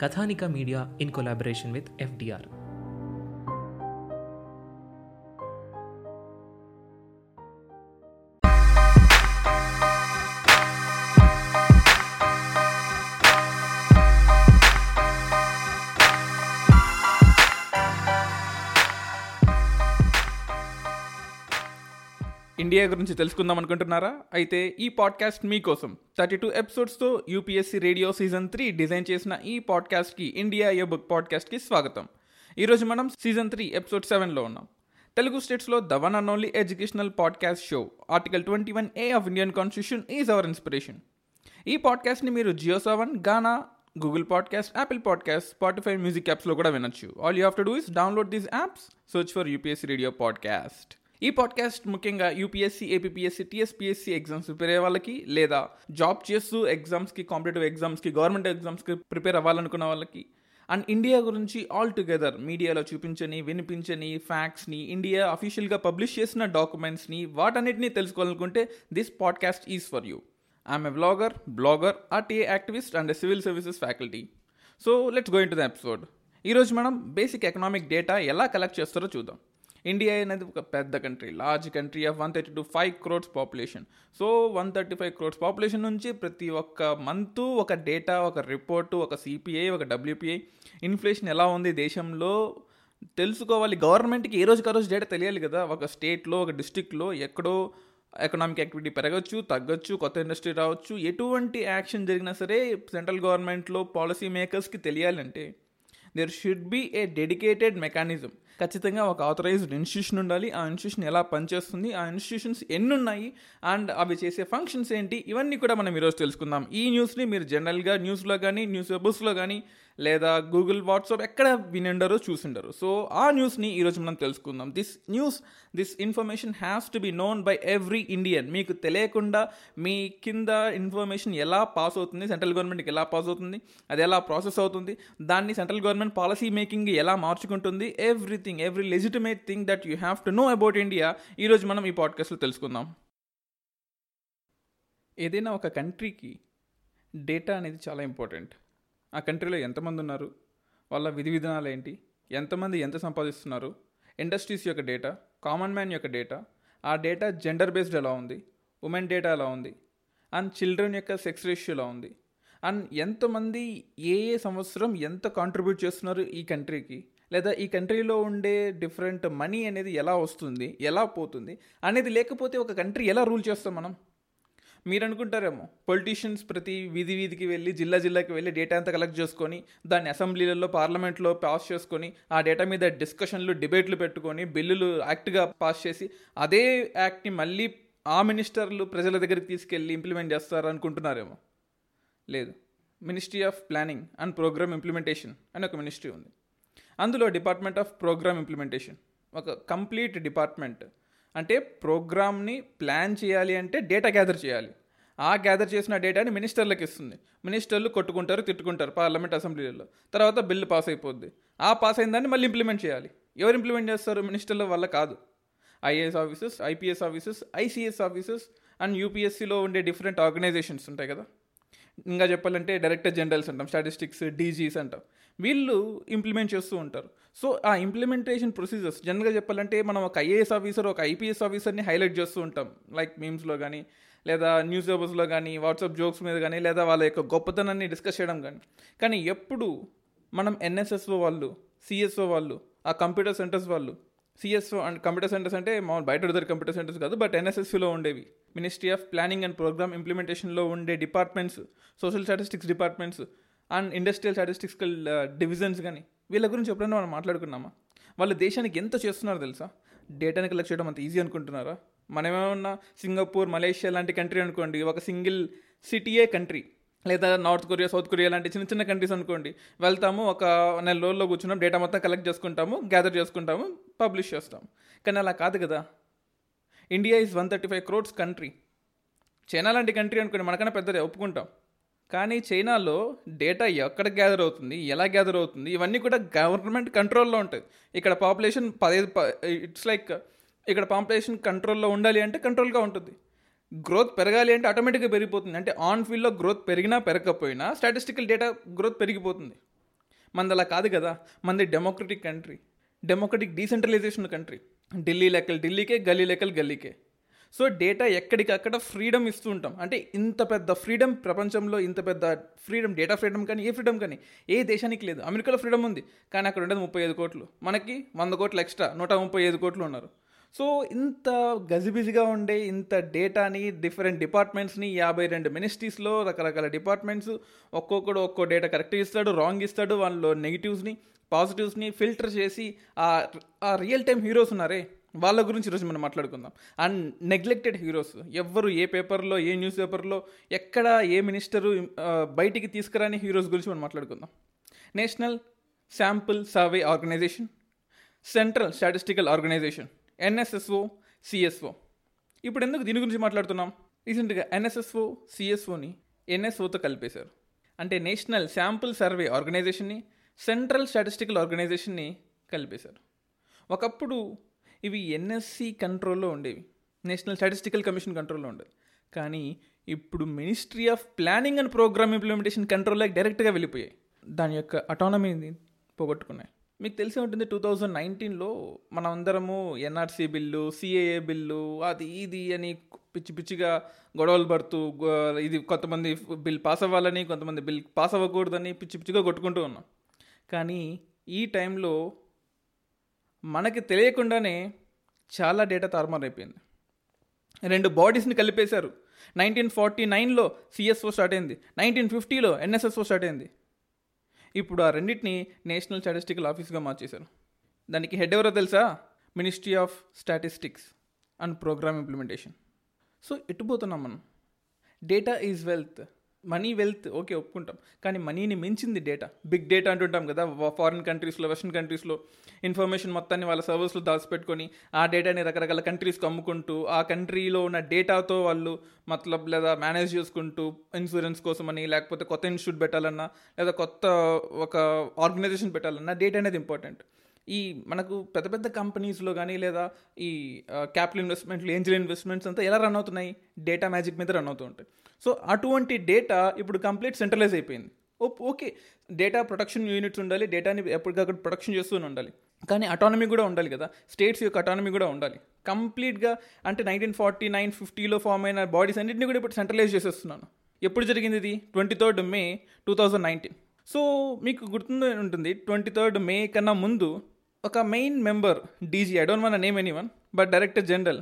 Kathanika Media in collaboration with FDR. NDA గురించి తెలుసుకుందాం అనుకుంటున్నారా? అయితే ఈ పాడ్కాస్ట్ మీకోసం thirty two ఎపిసోడ్స్తో UPSC radio season three design చేసిన ఈ పాడ్కాస్ట్కి ఇండియా ఏ బుక్ పాడ్కాస్ట్కి స్వాగతం. ఈరోజు మనం సీజన్ త్రీ ఎపిసోడ్ సెవెన్లో ఉన్నాం. తెలుగు స్టేట్స్లో the one and only educational podcast show article twenty one A of Indian constitution is our inspiration. ఈ పాడ్కాస్ట్ని మీరు JioSaavn Gaana Google podcast Apple podcast Spotify music యాప్స్లో కూడా వినొచ్చు. All you have to do is download these apps search for UPSC radio podcast. ఈ podcast ముఖ్యంగా UPSC APSC TSPSC exams prepare అయ్యే వాళ్ళకి లేదా జాబ్ చేస్తూ ఎగ్జామ్స్కి కాంపిటేటివ్ ఎగ్జామ్స్కి గవర్నమెంట్ ఎగ్జామ్స్కి ప్రిపేర్ అవ్వాలనుకున్న వాళ్ళకి. అండ్ ఇండియా గురించి ఆల్ టుగెదర్ మీడియాలో చూపించని వినిపించని ఫ్యాక్ట్స్ని ఇండియా అఫీషియల్గా పబ్లిష్ చేసిన డాక్యుమెంట్స్ని వాటన్నిటిని తెలుసుకోవాలనుకుంటే this podcast is for you I'm a vlogger blogger RTA activist and civil services faculty so let's going to the episode ఈరోజు మనం బేసిక్ ఎకనామిక్ డేటా ఎలా కలెక్ట్ చేస్తారో చూద్దాం. ఇండియా అనేది ఒక పెద్ద country large country of one thirty two five crores population so one thirty five crores population నుంచి ప్రతి ఒక్క మంత్ ఒక డేటా ఒక రిపోర్టు ఒక సిపిఐ ఒక డబ్ల్యూపిఐ ఇన్ఫ్లేషన్ ఎలా ఉంది దేశంలో తెలుసుకోవాలి. గవర్నమెంట్కి ఏ రోజుకి ఆ రోజు డేటా తెలియాలి కదా. ఒక స్టేట్లో ఒక డిస్టిక్లో ఎక్కడో ఎకనామిక్ యాక్టివిటీ పెరగచ్చు తగ్గచ్చు కొత్త ఇండస్ట్రీ రావచ్చు ఎటువంటి యాక్షన్ జరిగినా సరే సెంట్రల్ గవర్నమెంట్లో పాలసీ మేకర్స్కి తెలియాలంటే there should be a dedicated mechanism ఖచ్చితంగా ఒక ఆథరైజ్డ్ ఇన్స్టిట్యూషన్ ఉండాలి. ఆ ఇన్స్టిట్యూషన్ ఎలా పనిచేస్తుంది? ఆ ఇన్స్టిట్యూషన్స్ ఎన్ని ఉన్నాయి అండ్ అవి చేసే ఫంక్షన్స్ ఏంటి? ఇవన్నీ కూడా మనం ఈరోజు తెలుసుకుందాం. ఈ న్యూస్ని మీరు జనరల్గా న్యూస్లో కానీ న్యూస్ పేపర్స్లో కానీ లేదా గూగుల్ వాట్సాప్ ఎక్కడ వినిండరో చూసిండరు. సో ఆ న్యూస్ని ఈరోజు మనం తెలుసుకుందాం. This news this information has to be known by every Indian. మీకు తెలియకుండా మీ కింద ఇన్ఫర్మేషన్ ఎలా పాస్ అవుతుంది సెంట్రల్ గవర్నమెంట్కి ఎలా పాస్ అవుతుంది అది ఎలా ప్రాసెస్ అవుతుంది దాన్ని సెంట్రల్ గవర్నమెంట్ పాలసీ మేకింగ్ ఎలా మార్చుకుంటుంది everything every legitimate thing that you have to know about India ఈరోజు మనం ఈ పాడ్కాస్ట్లో తెలుసుకుందాం. ఏదైనా ఒక కంట్రీకి డేటా అనేది చాలా ఇంపార్టెంట్. ఆ కంట్రీలో ఎంతమంది ఉన్నారు? వాళ్ళ విధి విధానాలు ఏంటి? ఎంతమంది ఎంత సంపాదిస్తున్నారు? ఇండస్ట్రీస్ యొక్క డేటా కామన్ మ్యాన్ యొక్క డేటా ఆ డేటా జెండర్ బేస్డ్ ఎలా ఉంది? ఉమెన్ డేటా ఎలా ఉంది? అండ్ చిల్డ్రన్ యొక్క సెక్స్ రేషియో ఎలా ఉంది? అండ్ ఎంతమంది ఏ ఏ సంవత్సరం ఎంత కాంట్రిబ్యూట్ చేస్తున్నారు ఈ కంట్రీకి? లేదా ఈ కంట్రీలో ఉండే డిఫరెంట్ మనీ అనేది ఎలా వస్తుంది? ఎలా పోతుంది? అనేది లేకపోతే ఒక కంట్రీ ఎలా రూల్ చేస్తాం మనం? మీరు అనుకుంటారేమో పొలిటీషియన్స్ ప్రతి వీధి వీధికి వెళ్ళి జిల్లా జిల్లాకి వెళ్ళి డేటా అంతా కలెక్ట్ చేసుకొని దాన్ని అసెంబ్లీలలో పార్లమెంట్లో పాస్ చేసుకొని ఆ డేటా మీద డిస్కషన్లు డిబేట్లు పెట్టుకొని బిల్లులు యాక్ట్గా పాస్ చేసి అదే యాక్ట్ని మళ్ళీ ఆ మినిస్టర్లు ప్రజల దగ్గరికి తీసుకెళ్ళి ఇంప్లిమెంట్ చేస్తారు అనుకుంటున్నారేమో లేదు. Ministry of planning and programme implementation అని ఒక మినిస్ట్రీ ఉంది. అందులో డిపార్ట్మెంట్ ఆఫ్ ప్రోగ్రామ్ ఇంప్లిమెంటేషన్ ఒక కంప్లీట్ డిపార్ట్మెంట్ అంటే ప్రోగ్రామ్ని ప్లాన్ చేయాలి అంటే డేటా గ్యాదర్ చేయాలి. ఆ గ్యాదర్ చేసిన డేటాని మినిస్టర్లకు ఇస్తుంది. మినిస్టర్లు కొట్టుకుంటారు తిట్టుకుంటారు పార్లమెంట్ అసెంబ్లీలో తర్వాత బిల్లు పాస్ అయిపోద్ది. ఆ పాస్ అయిన దాన్ని మళ్ళీ ఇంప్లిమెంట్ చేయాలి. ఎవరు ఇంప్లిమెంట్ చేస్తారు? మినిస్టర్ల వల్ల కాదు. IAS offices IPS offices ICS offices and యూపీఎస్సీలో ఉండే డిఫరెంట్ ఆర్గనైజేషన్స్ ఉంటాయి కదా. ఇంకా చెప్పాలంటే డైరెక్టర్ జనరల్స్ అంటాం స్టాటిస్టిక్స్ డీజీస్ అంటాం. వీళ్ళు ఇంప్లిమెంట్ చేస్తూ ఉంటారు. సో ఆ ఇంప్లిమెంటేషన్ ప్రొసీజర్స్ జనరల్గా చెప్పాలంటే మనం ఒక ఐఏఎస్ ఆఫీసర్ ఒక ఐపీఎస్ ఆఫీసర్ని హైలైట్ చేస్తూ ఉంటాం. లైక్ మీమ్స్లో కానీ లేదా న్యూస్ పేపర్స్లో కానీ వాట్సాప్ జోక్స్ మీద కానీ లేదా వాళ్ళ యొక్క గొప్పతనాన్ని డిస్కస్ చేయడం కానీ కానీ ఎప్పుడు మనం ఎన్ఎస్ఎస్ఓ వాళ్ళు సిఎస్ఓ వాళ్ళు ఆ కంప్యూటర్ సెంటర్స్ వాళ్ళు సిఎస్ఓ అండ్ కంప్యూటర్ సెంటర్స్ అంటే మామూలు బయట దగ్గర కంప్యూటర్ సెంటర్స్ కాదు బట్ ఎన్ఎస్ఎస్సిలో ఉండేవి. Ministry of planning and programme ఇంప్లిమెంటేషన్లో ఉండే departments social statistics departments and industrial స్టాటిస్టిక్స్కల్ divisions కానీ వీళ్ళ గురించి ఎప్పుడైనా మనం మాట్లాడుకున్నామా? వాళ్ళు దేశానికి ఎంత చేస్తున్నారో తెలుసా? డేటాని కలెక్ట్ చేయడం అంత ఈజీ అనుకుంటున్నారా? మనమేమన్నా సింగపూర్ మలేషియా లాంటి కంట్రీ అనుకోండి ఒక సింగిల్ సిటీయే కంట్రీ లేదా నార్త్ కొరియా సౌత్ కొరియా లాంటి చిన్న చిన్న కంట్రీస్ అనుకోండి వెళ్తాము ఒక నెల రోజుల్లో కూర్చున్నాం డేటా మొత్తం కలెక్ట్ చేసుకుంటాము గ్యాదర్ చేసుకుంటాము పబ్లిష్ చేస్తాం కానీ అలా కాదు కదా. India is one thirty five crores country. China లాంటి కంట్రీ అనుకోండి మనకన్నా పెద్దదే ఒప్పుకుంటాం. కానీ చైనాలో డేటా ఎక్కడ గ్యాదర్ అవుతుంది ఎలా గ్యాదర్ అవుతుంది ఇవన్నీ కూడా గవర్నమెంట్ కంట్రోల్లో ఉంటుంది ఇక్కడ పాపులేషన్ పదహైదు ఇట్స్ లైక్ ఇక్కడ పాపులేషన్ కంట్రోల్లో ఉండాలి అంటే కంట్రోల్గా ఉంటుంది. గ్రోత్ పెరగాలి అంటే ఆటోమేటిక్గా పెరిగిపోతుంది. అంటే ఆన్ ఫీల్డ్లో గ్రోత్ పెరిగినా పెరగకపోయినా స్టాటిస్టికల్ డేటా గ్రోత్ పెరిగిపోతుంది. మనది అలా కాదు కదా మనది democratic country democratic decentralisation country. Delhi లెక్కలు ఢిల్లీకే గల్లీ లెక్కలు గల్లీకే. సో డేటా ఎక్కడికక్కడ ఫ్రీడమ్ ఇస్తూ ఉంటాం. అంటే ఇంత పెద్ద ఫ్రీడమ్ ప్రపంచంలో ఇంత పెద్ద ఫ్రీడమ్ డేటా ఫ్రీడమ్ కానీ ఏ ఫ్రీడమ్ కానీ ఏ దేశానికి లేదు. అమెరికాలో ఫ్రీడమ్ ఉంది కానీ అక్కడ ఉండేది ముప్పై ఐదు కోట్లు. మనకి వంద కోట్లు ఎక్స్ట్రా నూట ముప్పై ఐదు కోట్లు ఉన్నారు. సో ఇంత గజిబిజిగా ఉండే ఇంత డేటాని డిఫరెంట్ డిపార్ట్మెంట్స్ని యాభై రెండు మినిస్ట్రీస్లో రకరకాల డిపార్ట్మెంట్స్ ఒక్కొక్కడు ఒక్కో డేటా కరెక్ట్ ఇస్తాడు రాంగ్ ఇస్తాడు వాళ్ళు నెగిటివ్స్ని పాజిటివ్స్ని ఫిల్టర్ చేసి ఆ రియల్ టైం హీరోస్ ఉన్నారే. వాళ్ళ గురించి ఈరోజు మనం మాట్లాడుకుందాం. అండ్ నెగ్లెక్టెడ్ హీరోస్ ఎవ్వరు ఏ పేపర్లో ఏ న్యూస్ పేపర్లో ఎక్కడ ఏ మినిస్టరు uh, బయటికి తీసుకురాని హీరోస్ గురించి మనం మాట్లాడుకుందాం. National sample survey organisation central statistical organisation NSSO CSO ఇప్పుడు ఎందుకు దీని గురించి మాట్లాడుతున్నాం? రీసెంట్గా ఎన్ఎస్ఎస్ఓ సిఎస్ఓని ఎన్ఎస్ఓతో కలిపేశారు. అంటే నేషనల్ శాంపుల్ సర్వే ఆర్గనైజేషన్ని సెంట్రల్ స్టాటిస్టికల్ ఆర్గనైజేషన్ని కలిపేశారు. ఒకప్పుడు ఇవి ఎన్ఎస్సి కంట్రోల్లో ఉండేవి. నేషనల్ స్టాటిస్టికల్ కమిషన్ కంట్రోల్లో ఉండేది కానీ ఇప్పుడు ministry of planning and programme implementation కంట్రోల్లోకి డైరెక్ట్గా వెళ్ళిపోయాయి. దాని యొక్క అటానమీని పోగొట్టుకున్నాయి. మీకు తెలిసి ఉంటుంది టూ థౌజండ్ నైన్టీన్లో మనమందరము అందరము ఎన్ఆర్సీ బిల్లు సిఏఏ బిల్లు అది ఇది అని పిచ్చి పిచ్చిగా గొడవలు పడుతూ ఇది కొంతమంది బిల్ పాస్ అవ్వాలని కొంతమంది బిల్ పాస్ అవ్వకూడదని పిచ్చి పిచ్చిగా కొట్టుకుంటూ ఉన్నాం. కానీ ఈ టైంలో మనకి తెలియకుండానే చాలా డేటా తారుమారు అయిపోయింది. రెండు బాడీస్ని కలిపేశారు. నైన్టీన్ ఫార్టీ నైన్లో సిఎస్ఓ స్టార్ట్ అయింది. నైన్టీన్ ఫిఫ్టీలో ఎన్ఎస్ఎస్ఓ స్టార్ట్ అయింది. ఇప్పుడు ఆ రెండింటిని నేషనల్ స్టాటిస్టికల్ ఆఫీస్గా మార్చేశారు. దానికి హెడ్ ఎవరో తెలుసా? Ministry of statistics and programme implementation. So ఎట్టుపోతున్నాం మనం? Data is wealth. Money wealth okay ఒప్పుకుంటాం. కానీ మనీని మించింది డేటా. బిగ్ డేటా అంటుంటాం కదా ఫారిన్ కంట్రీస్లో వెస్ట్రన్ కంట్రీస్లో ఇన్ఫర్మేషన్ మొత్తాన్ని వాళ్ళ సర్వర్స్లో దాచిపెట్టుకొని ఆ డేటాని రకరకాల కంట్రీస్కి అమ్ముకుంటూ ఆ కంట్రీలో ఉన్న డేటాతో వాళ్ళు మతలబ్ లేదా మేనేజ్ చేసుకుంటూ ఇన్సూరెన్స్ కోసమని లేకపోతే కొత్త ఇన్స్టిట్యూట్ పెట్టాలన్నా లేదా కొత్త ఒక ఆర్గనైజేషన్ పెట్టాలన్నా డేటా అనేది ఇంపార్టెంట్. ఈ మనకు పెద్ద పెద్ద కంపెనీస్లో కానీ లేదా ఈ క్యాపిటల్ ఇన్వెస్ట్మెంట్లు ఏంజల్ ఇన్వెస్ట్మెంట్స్ అంతా ఎలా రన్ అవుతున్నాయి? డేటా మ్యాజిక్ మీద రన్ అవుతూ ఉంటాయి. సో అటువంటి డేటా ఇప్పుడు కంప్లీట్ సెంట్రలైజ్ అయిపోయింది. ఓకే. డేటా ప్రొటెక్షన్ యూనిట్స్ ఉండాలి డేటాని ఎప్పటికక్కడ ప్రొటెక్షన్ చేస్తూనే ఉండాలి. కానీ అటానమీ కూడా ఉండాలి కదా. స్టేట్స్ యొక్క అటానమీ కూడా ఉండాలి. కంప్లీట్గా అంటే నైన్టీన్ ఫార్టీ నైన్ ఫిఫ్టీలో ఫామ్ అయిన బాడీస్ అన్నింటినీ కూడా ఇప్పుడు సెంట్రలైజ్ చేసేస్తున్నాను. ఎప్పుడు జరిగింది ఇది? Twenty third May two thousand nineteen so మీకు గుర్తుండే ఉంటుంది ట్వంటీ థర్డ్ మే కన్నా ముందు ఒక main member DG I don't want name any one but director general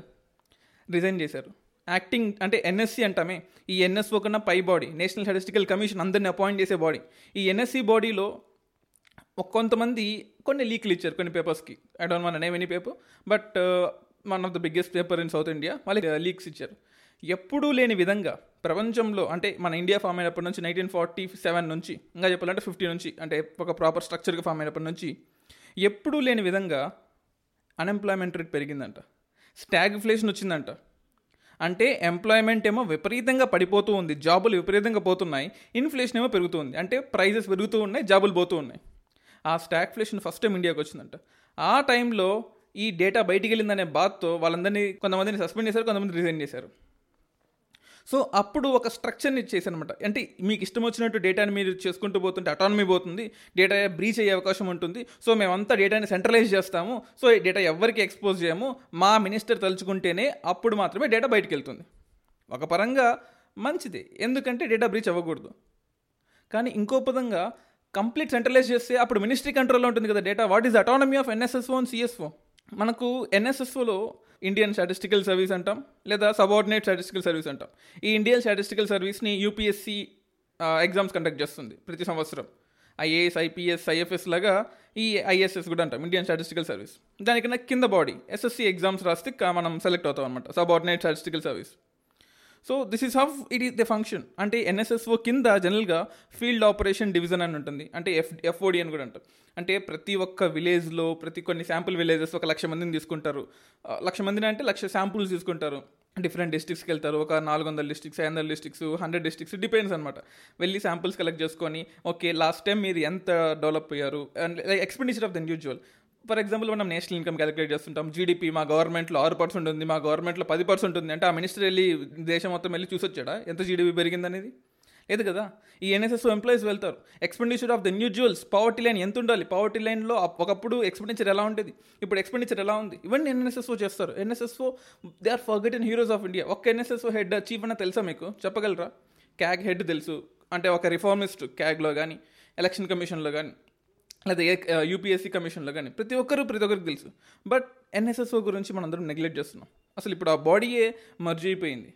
resign చేశారు. యాక్టింగ్ అంటే ఎన్ఎస్సి అంటామే. ఈ ఎన్ఎస్ఓ కన్నా పై బాడీ. నేషనల్ స్టాటిస్టికల్ కమిషన్ అందరిని అపాయింట్ చేసే బాడీ. ఈ ఎన్ఎస్సి బాడీలో కొంతమంది కొన్ని లీక్లు ఇచ్చారు కొన్ని పేపర్స్కి. I don't want name any paper but one of the biggest paper in South India వాళ్ళకి uh, లీక్స్ ఇచ్చారు. ఎప్పుడూ లేని విధంగా ప్రపంచంలో అంటే మన ఇండియా ఫామ్ అయినప్పటి నుంచి నైన్టీన్ ఫార్టీ సెవెన్ నుంచి ఇంకా చెప్పాలంటే ఫిఫ్టీ నుంచి అంటే ఒక ప్రాపర్ స్ట్రక్చర్గా ఫామ్ అయినప్పటి నుంచి ఎప్పుడూ లేని విధంగా అన్ఎంప్లాయ్మెంట్ రేట్ పెరిగిందంట. స్టాగ్ఫ్లేషన్ వచ్చిందంట. అంటే ఎంప్లాయ్మెంట్ ఏమో విపరీతంగా పడిపోతూ ఉంది. జాబులు విపరీతంగా పోతున్నాయి. ఇన్ఫ్లేషన్ ఏమో పెరుగుతుంది అంటే ప్రైజెస్ పెరుగుతూ ఉన్నాయి జాబులు పోతూ ఉన్నాయి. ఆ స్టాగ్ఫ్లేషన్ ఫస్ట్ టైం ఇండియాకి వచ్చిందంట. ఆ టైంలో ఈ డేటా బయటికి వెళ్ళిందనే బాధతో వాళ్ళందరినీ కొంతమందిని సస్పెండ్ చేశారు కొంతమంది రిజైన్ చేశారు. సో అప్పుడు ఒక స్ట్రక్చర్ని ఇచ్చేసానమాట అంటే మీకు ఇష్టం వచ్చినట్టు డేటాని మీరు చేసుకుంటూ పోతుంటే అటానమీ పోతుంది డేటా బ్రీచ్ అయ్యే అవకాశం ఉంటుంది. సో మేమంతా డేటాని సెంట్రలైజ్ చేస్తాము. సో ఈ డేటా ఎవరికి ఎక్స్పోజ్ చేయము మా మినిస్టర్ తలుచుకుంటేనే అప్పుడు మాత్రమే డేటా బయటకు వెళ్తుంది. ఒక పరంగా మంచిది. ఎందుకంటే డేటా బ్రీచ్ అవ్వకూడదు. కానీ ఇంకో పదంగా కంప్లీట్ సెంట్రలైజ్ చేస్తే అప్పుడు మినిస్ట్రీ కంట్రోల్లో ఉంటుంది కదా data what is autonomy of NSSO and CSO మనకు ఎన్ఎస్ఎస్ఓలో ఇండియన్ స్టాటిస్టికల్ సర్వీస్ అంటాం లేదా సబార్డినేట్ స్టాటిస్టికల్ సర్వీస్ అంటాం. ఈ ఇండియన్ స్టాటిస్టికల్ సర్వీస్ని యూపీఎస్సి ఎగ్జామ్స్ కండక్ట్ చేస్తుంది ప్రతి సంవత్సరం. ఐఏఎస్ ఐపీఎస్ ఐఎఫ్ఎస్ లాగా ఈ ఐఎస్ఎస్ కూడా అంటాం ఇండియన్ స్టాటిస్టికల్ సర్వీస్ దానికన్నా కింద బాడీ ఎస్ఎస్సి ఎగ్జామ్స్ రాస్తే మనం సెలెక్ట్ అవుతాం అనమాట subordinate statistical service so this is how it is the function అంటే ఎన్ఎస్ఎస్ఓ కింద జనరల్గా ఫీల్డ్ ఆపరేషన్ డివిజన్ అని ఉంటుంది. అంటే ఎఫ్ ఎఫ్ఓడి అని కూడా అంటారు. అంటే ప్రతి ఒక్క విలేజ్లో ప్రతి కొన్ని శాంపుల్ విలేజెస్ ఒక లక్ష మందిని తీసుకుంటారు. లక్ష మందిని అంటే లక్ష శాంపుల్స్ తీసుకుంటారు. డిఫరెంట్ డిస్ట్రిక్ట్స్కి వెళ్తారు. ఒక నాలుగు వందల డిస్ట్రిక్ట్స్ ఐదు వందల డిస్ట్రిక్ట్స్ హండ్రెడ్ డిస్ట్రిక్ట్స్ డిపెండ్స్ అనమాట వెళ్ళి శాంపుల్స్ కలెక్ట్ చేసుకొని ఓకే లాస్ట్ టైం మీరు ఎంత డెవలప్ అయ్యారు? And expenditure of the individual for example మనం నేషనల్ ఇన్కమ్ క్యాలిక్యులేట్ చేస్తుంటాం. జీడిపి మా గవర్నమెంట్లో ఆరు పర్సెంట్ ఉంది మా గవర్నమెంట్లో పది పర్సెంట్ ఉంది అంటే ఆ మినిస్టర్ వెళ్ళి దేశం మొత్తం వెళ్ళి చూసొచ్చాడా? ఎంత జీడిపి పెరిగిందనేది? లేదు కదా? ఈ ఎన్ఎస్ఎస్ ఎంప్లాయీస్ వెళ్తారు. Expenditure of the individuals poverty line ఎంత ఉండాలి? పవర్టీ లైన్లో ఒకప్పుడు ఎక్స్పెండిచర్ ఎలా ఉండేది? ఇప్పుడు ఎక్స్పెండిచర్ ఎలా ఉంది? ఇవన్నీ ఎన్ఎస్ఎస్ఓ చేస్తారు. NSSO they are forgotten heroes of India ఒక్క ఎన్ఎస్ఎస్ఓ హెడ్ చీఫ్ అన్న తెలుసా మీకు? చెప్పగలరా? క్యాగ్ హెడ్ తెలుసు. అంటే ఒక రిఫార్మిస్ట్ క్యాగ్లో కానీ ఎలక్షన్ కమిషన్లో కానీ లేదా ఏ యూపీఎస్సీ కమిషన్లో కానీ ప్రతి ఒక్కరు ప్రతి ఒక్కరికి తెలుసు. బట్ ఎన్ఎస్ఎస్ఓ గురించి మనం నెగ్లెక్ట్ చేస్తున్నాం. అసలు ఇప్పుడు ఆ బాడీయే మర్జ్ అయిపోయింది.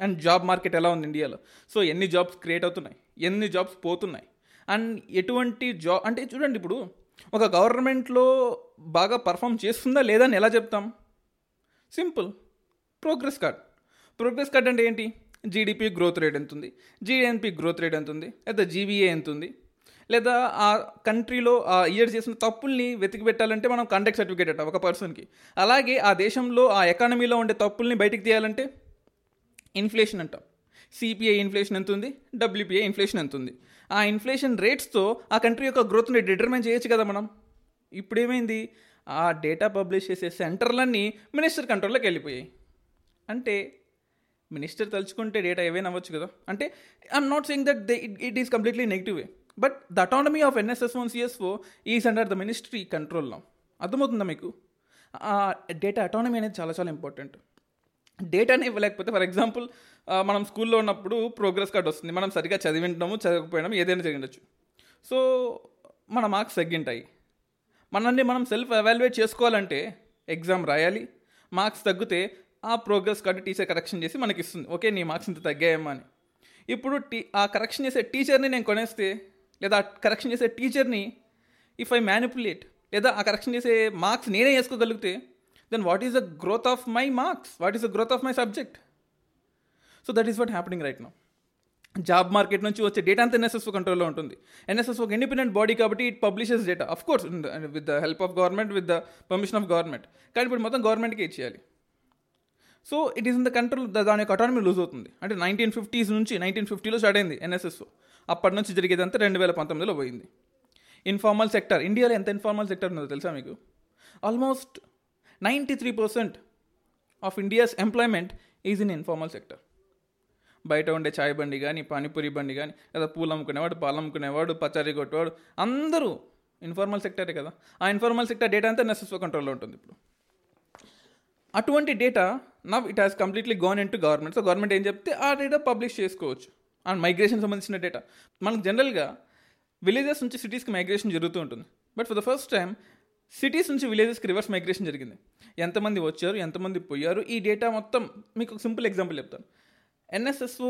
అండ్ జాబ్ మార్కెట్ ఎలా ఉంది ఇండియాలో సో ఎన్ని జాబ్స్ క్రియేట్ అవుతున్నాయి? ఎన్ని జాబ్స్ పోతున్నాయి? అండ్ ఎటువంటి జాబ్ అంటే చూడండి ఇప్పుడు ఒక గవర్నమెంట్లో బాగా పర్ఫామ్ చేస్తుందా లేదా అని ఎలా చెప్తాం? Simple progress card progress card అంటే ఏంటి? జీడిపి గ్రోత్ రేట్ ఎంత ఉంది జీఎన్పి గ్రోత్ రేట్ ఎంత ఉంది లేదా జీవీఏ ఎంత ఉంది లేదా ఆ కంట్రీలో ఆ ఇయర్ చేసిన తప్పుల్ని వెతికి పెట్టాలంటే మనం కండక్ట్ సర్టిఫికేట్ అట ఒక పర్సన్కి. అలాగే ఆ దేశంలో ఆ ఎకానమీలో ఉండే తప్పుల్ని బయటికి తీయాలంటే ఇన్ఫ్లేషన్ అంటాం. సిపిఐ ఇన్ఫ్లేషన్ ఎంత ఉంది డబ్ల్యూపిఐ ఇన్ఫ్లేషన్ ఎంత ఉంది ఆ ఇన్ఫ్లేషన్ రేట్స్తో ఆ కంట్రీ యొక్క గ్రోత్ని డిటర్మైన్ చేయొచ్చు కదా మనం. ఇప్పుడు ఏమైంది ఆ డేటా పబ్లిష్ చేసే సెంటర్లన్నీ మినిస్టర్ కంట్రోల్లోకి వెళ్ళిపోయాయి. అంటే మినిస్టర్ తలుచుకుంటే డేటా ఏవైనా అవ్వచ్చు కదా. అంటే I'm not saying that they it is completely negative way but the autonomy of NSS one CSO is under the ministry కంట్రోల్లో అర్థమవుతుందా మీకు? డేటా అటానమీ అనేది చాలా చాలా ఇంపార్టెంట్ డేటాని ఇవ్వలేకపోతే ఫర్ ఎగ్జాంపుల్ మనం స్కూల్లో ఉన్నప్పుడు ప్రోగ్రెస్ కార్డ్ వస్తుంది. మనం సరిగా చదివింటాము చదవకపోయినాము ఏదైనా జరిగిండొచ్చు. సో మన మార్క్స్ తగ్గింటాయి. మనల్ని మనం సెల్ఫ్ ఎవాల్యుయేట్ చేసుకోవాలంటే ఎగ్జామ్ రాయాలి. మార్క్స్ తగ్గితే ఆ ప్రోగ్రెస్ కార్డు టీచర్ కరెక్షన్ చేసి మనకి ఇస్తుంది ఓకే నీ మార్క్స్ ఇంత తగ్గాయమ్మా అని. ఇప్పుడు టీ ఆ కరెక్షన్ చేసే టీచర్ని నేను కొనేస్తే లేదా కరెక్షన్ చేసే టీచర్ని ఇఫ్ ఐ మ్యానిపులేట్ లేదా ఆ కరెక్షన్ చేసే మార్క్స్ నేనే వేసుకోగలిగితే then what is the growth of my marks what is the growth of my subject so that is what happening right now job market నుంచి వచ్చే డేటా అంతా NSSO కంట్రోల్లో ఉంటుంది. NSS ఒక ఇండిపెండెంట్ బాడీ కాబట్టి it publishes data of course with the help of government with the permission of government కానీ ఇప్పుడు మొత్తం గవర్నమెంట్కి ఇచ్చేయాలి. So it is in the control దాని యొక్క అటానమీ లూజ్ అవుతుంది. అంటే నైన్టీన్ ఫిఫ్టీస్ నుంచి నైన్టీన్ ఫిఫ్టీలో స్టార్ట్ అయింది ఎన్ఎస్ఎస్ఓ అప్పటి నుంచి జరిగేదంతా రెండు వేల పంతొమ్మిదిలో పోయింది. ఇన్ఫార్మల్ సెక్టర్ ఇండియాలో ఎంత ఇన్ఫార్మల్ సెక్టర్ ఉందో తెలుసా మీకు? Almost ninety three percent of India's employment is in informal sector బయట ఉండే చాయ్ బండి కానీ పానీపూరి బండి కానీ లేదా పూలు అమ్ముకునేవాడు పాలు అమ్ముకునేవాడు పచారీ కొట్టేవాడు అందరూ ఇన్ఫార్మల్ సెక్టరే కదా. ఆ ఇన్ఫార్మల్ సెక్టర్ డేటా అంతా నెసెస్ఓ కంట్రోల్లో ఉంటుంది ఇప్పుడు. అటువంటి data now it has completely gone in to government so government ఏం చెప్తే ఆ డేటా పబ్లిష్ చేసుకోవచ్చు. అండ్ మైగ్రేషన్ సంబంధించిన డేటా మనకు జనరల్గా విలేజెస్ నుంచి సిటీస్కి మైగ్రేషన్ జరుగుతూ ఉంటుంది. But for the first time cities నుంచి విలేజెస్కి రివర్స్ మైగ్రేషన్ జరిగింది. ఎంతమంది వచ్చారు ఎంతమంది పోయారు? ఈ డేటా మొత్తం మీకు ఒక సింపుల్ ఎగ్జాంపుల్ చెప్తాను. ఎన్ఎస్ఎస్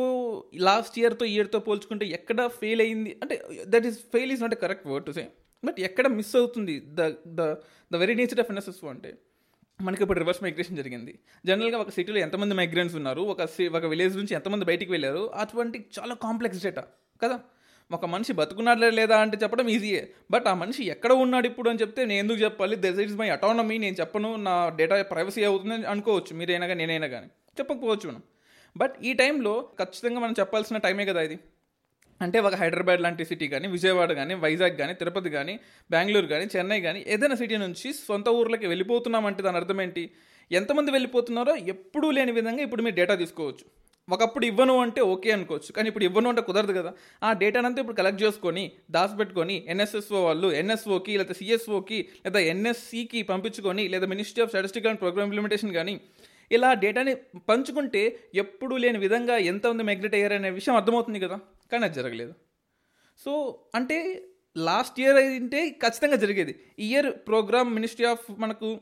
లాస్ట్ ఇయర్తో ఇయర్తో పోల్చుకుంటే ఎక్కడ ఫెయిల్ అయింది? అంటే that is fail is not a correct word to say but ఎక్కడ మిస్ అవుతుంది? The the the very nature of NSS అంటే. మనకి ఇప్పుడు రివర్స్ మైగ్రేషన్ జరిగింది. జనరల్గా ఒక సిటీలో ఎంతమంది మైగ్రెంట్స్ ఉన్నారు ఒక సి- ఒక విలేజ్ నుంచి ఎంతమంది బయటికి వెళ్ళారు అటువంటి చాలా కాంప్లెక్స్ డేటా కదా? ఒక మనిషి బతుకున్నాడా లేదా అంటే చెప్పడం ఈజీయే. బట్ ఆ మనిషి ఎక్కడ ఉన్నాడు ఇప్పుడు అని చెప్తే నేను ఎందుకు చెప్పాలి? దెస్ ఇస్ మై అటానమీ నేను చెప్పను నా డేటా ప్రైవసీ అవుతుందని అనుకోవచ్చు మీరైనా కానీ నేనైనా కానీ చెప్పకపోవచ్చు మనం. బట్ ఈ టైంలో ఖచ్చితంగా మనం చెప్పాల్సిన టైమే కదా ఇది. అంటే ఒక హైదరాబాద్ లాంటి సిటీ కానీ విజయవాడ కానీ వైజాగ్ కానీ తిరుపతి కానీ బెంగళూరు కానీ చెన్నై కానీ ఏదైనా సిటీ నుంచి సొంత ఊర్లకి వెళ్ళిపోతున్నామంటే దాని అర్థం ఏంటి? ఎంతమంది వెళ్ళిపోతున్నారో ఎప్పుడూ లేని విధంగా ఇప్పుడు మీరు డేటా తీసుకోవచ్చు. ఒకప్పుడు ఇవ్వను అంటే ఓకే అనుకోవచ్చు. కానీ ఇప్పుడు ఇవ్వను అంటే కుదరదు కదా. ఆ డేటానంతా ఇప్పుడు కలెక్ట్ చేసుకొని దాచిపెట్టుకొని ఎన్ఎస్ఎస్ఓ వాళ్ళు ఎన్ఎస్ఓకి లేదా సిఎస్ఓకి లేదా ఎన్ఎస్సికి పంపించుకొని లేదా ministry of statistic and programme implementation కానీ ఇలా డేటాని పంచుకుంటే ఎప్పుడూ లేని విధంగా ఎంత ఉంది మైగ్రేట్ అనే విషయం అర్థమవుతుంది కదా. కానీ అది జరగలేదు. సో అంటే లాస్ట్ ఇయర్ అయితే ఖచ్చితంగా జరిగేది. ఇయర్ ప్రోగ్రామ్ మినిస్ట్రీ ఆఫ్ మనకు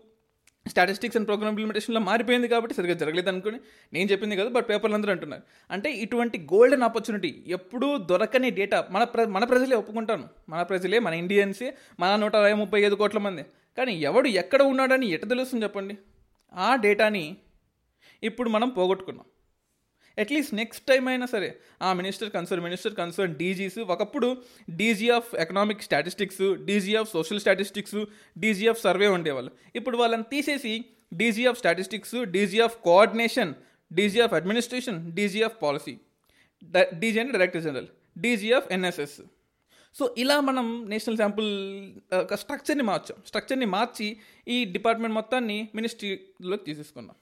స్టాటిస్టిక్స్ అండ్ ప్రోగ్రామ్ ఇంప్లిమెంటేషన్లో మారిపోయింది కాబట్టి సరిగ్గా జరగలేదు అనుకుని నేను చెప్పింది కదా బట్ పేపర్లు అందరూ అంటున్నారు. అంటే ఇటువంటి గోల్డెన్ ఆపర్చునిటీ ఎప్పుడూ దొరకని డేటా మన ప్ర మన ప్రజలే ఒప్పుకుంటాను మన ప్రజలే మన ఇండియన్సే మన నూట అరవై ముప్పై ఐదు కోట్ల మంది. కానీ ఎవడు ఎక్కడ ఉన్నాడని ఎట తెలుస్తుంది చెప్పండి? ఆ డేటాని ఇప్పుడు మనం పోగొట్టుకున్నాం. అట్లీస్ట్ నెక్స్ట్ టైం అయినా సరే ఆ minister concern minister concern DGs ఒకప్పుడు DG of economic statistics DG of social statistics DG of survey ఉండేవాళ్ళు. ఇప్పుడు వాళ్ళని తీసేసి DG of statistics DG of coordination DG of administration DG of policy DG అంటే director general DG of NSS so ఇలా మనం national sample ఒక స్ట్రక్చర్ని మార్చాం. స్ట్రక్చర్ని మార్చి ఈ department మొత్తాన్ని మినిస్ట్రీలోకి తీసేసుకున్నాం.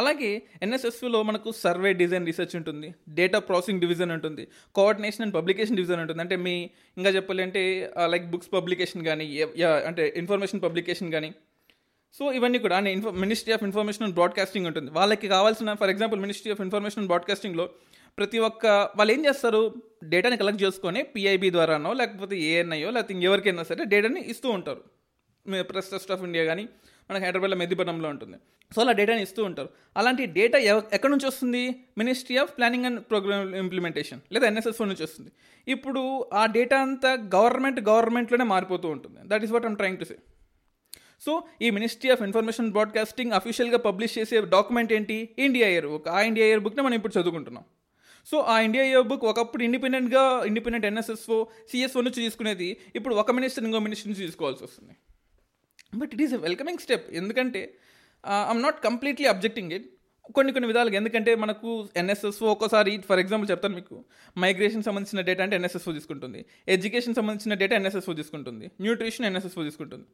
అలాగే ఎన్ఎస్ఎస్లో మనకు సర్వే డిజైన్ రీసెర్చ్ ఉంటుంది డేటా ప్రాసెసింగ్ డివిజన్ ఉంటుంది కోఆర్డినేషన్ అండ్ పబ్లికేషన్ డివిజన్ ఉంటుంది. అంటే మీ ఇంకా చెప్పాలంటే లైక్ బుక్స్ పబ్లికేషన్ కానీ అంటే ఇన్ఫర్మేషన్ పబ్లికేషన్ కానీ సో ఇవన్నీ కూడా అంటే info ministry of information and broadcasting ఉంటుంది. వాళ్ళకి కావాల్సిన for example ministry of information and బ్రాడ్కాస్టింగ్లో ప్రతి ఒక్క వాళ్ళు ఏం చేస్తారు? డేటాని కలెక్ట్ చేసుకొని పిఐబి ద్వారానో లేకపోతే ఏఎన్ఐయో లేకపోతే ఇంకెవరికైనా సరే డేటాని ఇస్తూ ఉంటారు. ప్రెస్ ట్రస్ట్ ఆఫ్ ఇండియా కానీ మనకి హైదరాబాద్లో మెద్దిపట్నంలో ఉంటుంది. సో అలా డేటాని ఇస్తూ ఉంటారు. అలాంటి డేటా ఎక్కడి నుంచి వస్తుంది? Ministry of planning and programme implementation లేదా ఎన్ఎస్ఎస్ఓ నుంచి వస్తుంది. ఇప్పుడు ఆ డేటా అంతా గవర్నమెంట్ గవర్నమెంట్లోనే మారిపోతూ ఉంటుంది. That is what I'm trying to say so ఈ మినిస్ట్రీ ఆఫ్ ఇన్ఫర్మేషన్ బ్రాడ్కాస్టింగ్ అఫీషియల్గా పబ్లిష్ చేసే డాక్యుమెంట్ ఏంటి? ఇండియా ఇయర్ బుక్ ఆ ఇండియా ఇయర్ బుక్ని మనం ఇప్పుడు చదువుకుంటున్నాం. సో ఆ ఇండియా ఇయర్ బుక్ ఒకప్పుడు ఇండిపెండెంట్గా ఇండిపెండెంట్ ఎన్ఎస్ఎస్ఓ సిఎస్ఓ నుంచి తీసుకునేది. ఇప్పుడు ఒక మినిస్టర్ ఇంకో మినిస్టర్ నుంచి తీసుకోవాల్సి వస్తుంది. But it is a welcoming step. ఎందుకంటే I'm not completely objecting it కొన్ని కొన్ని విధాలుగా ఎందుకంటే మనకు ఎన్ఎస్ఎస్ఓ ఒక్కోసారి ఫర్ ఎగ్జాంపుల్ చెప్తాను మీకు. మైగ్రేషన్ సంబంధించిన డేటా అంటే ఎన్ఎస్ఎస్ఓ తీసుకుంటుంది. ఎడ్యుకేషన్ సంబంధించిన డేటా ఎన్ఎస్ఎస్ఓ తీసుకుంటుంది. న్యూట్రిషన్ ఎన్ఎస్ఎస్ఓ తీసుకుంటుంది.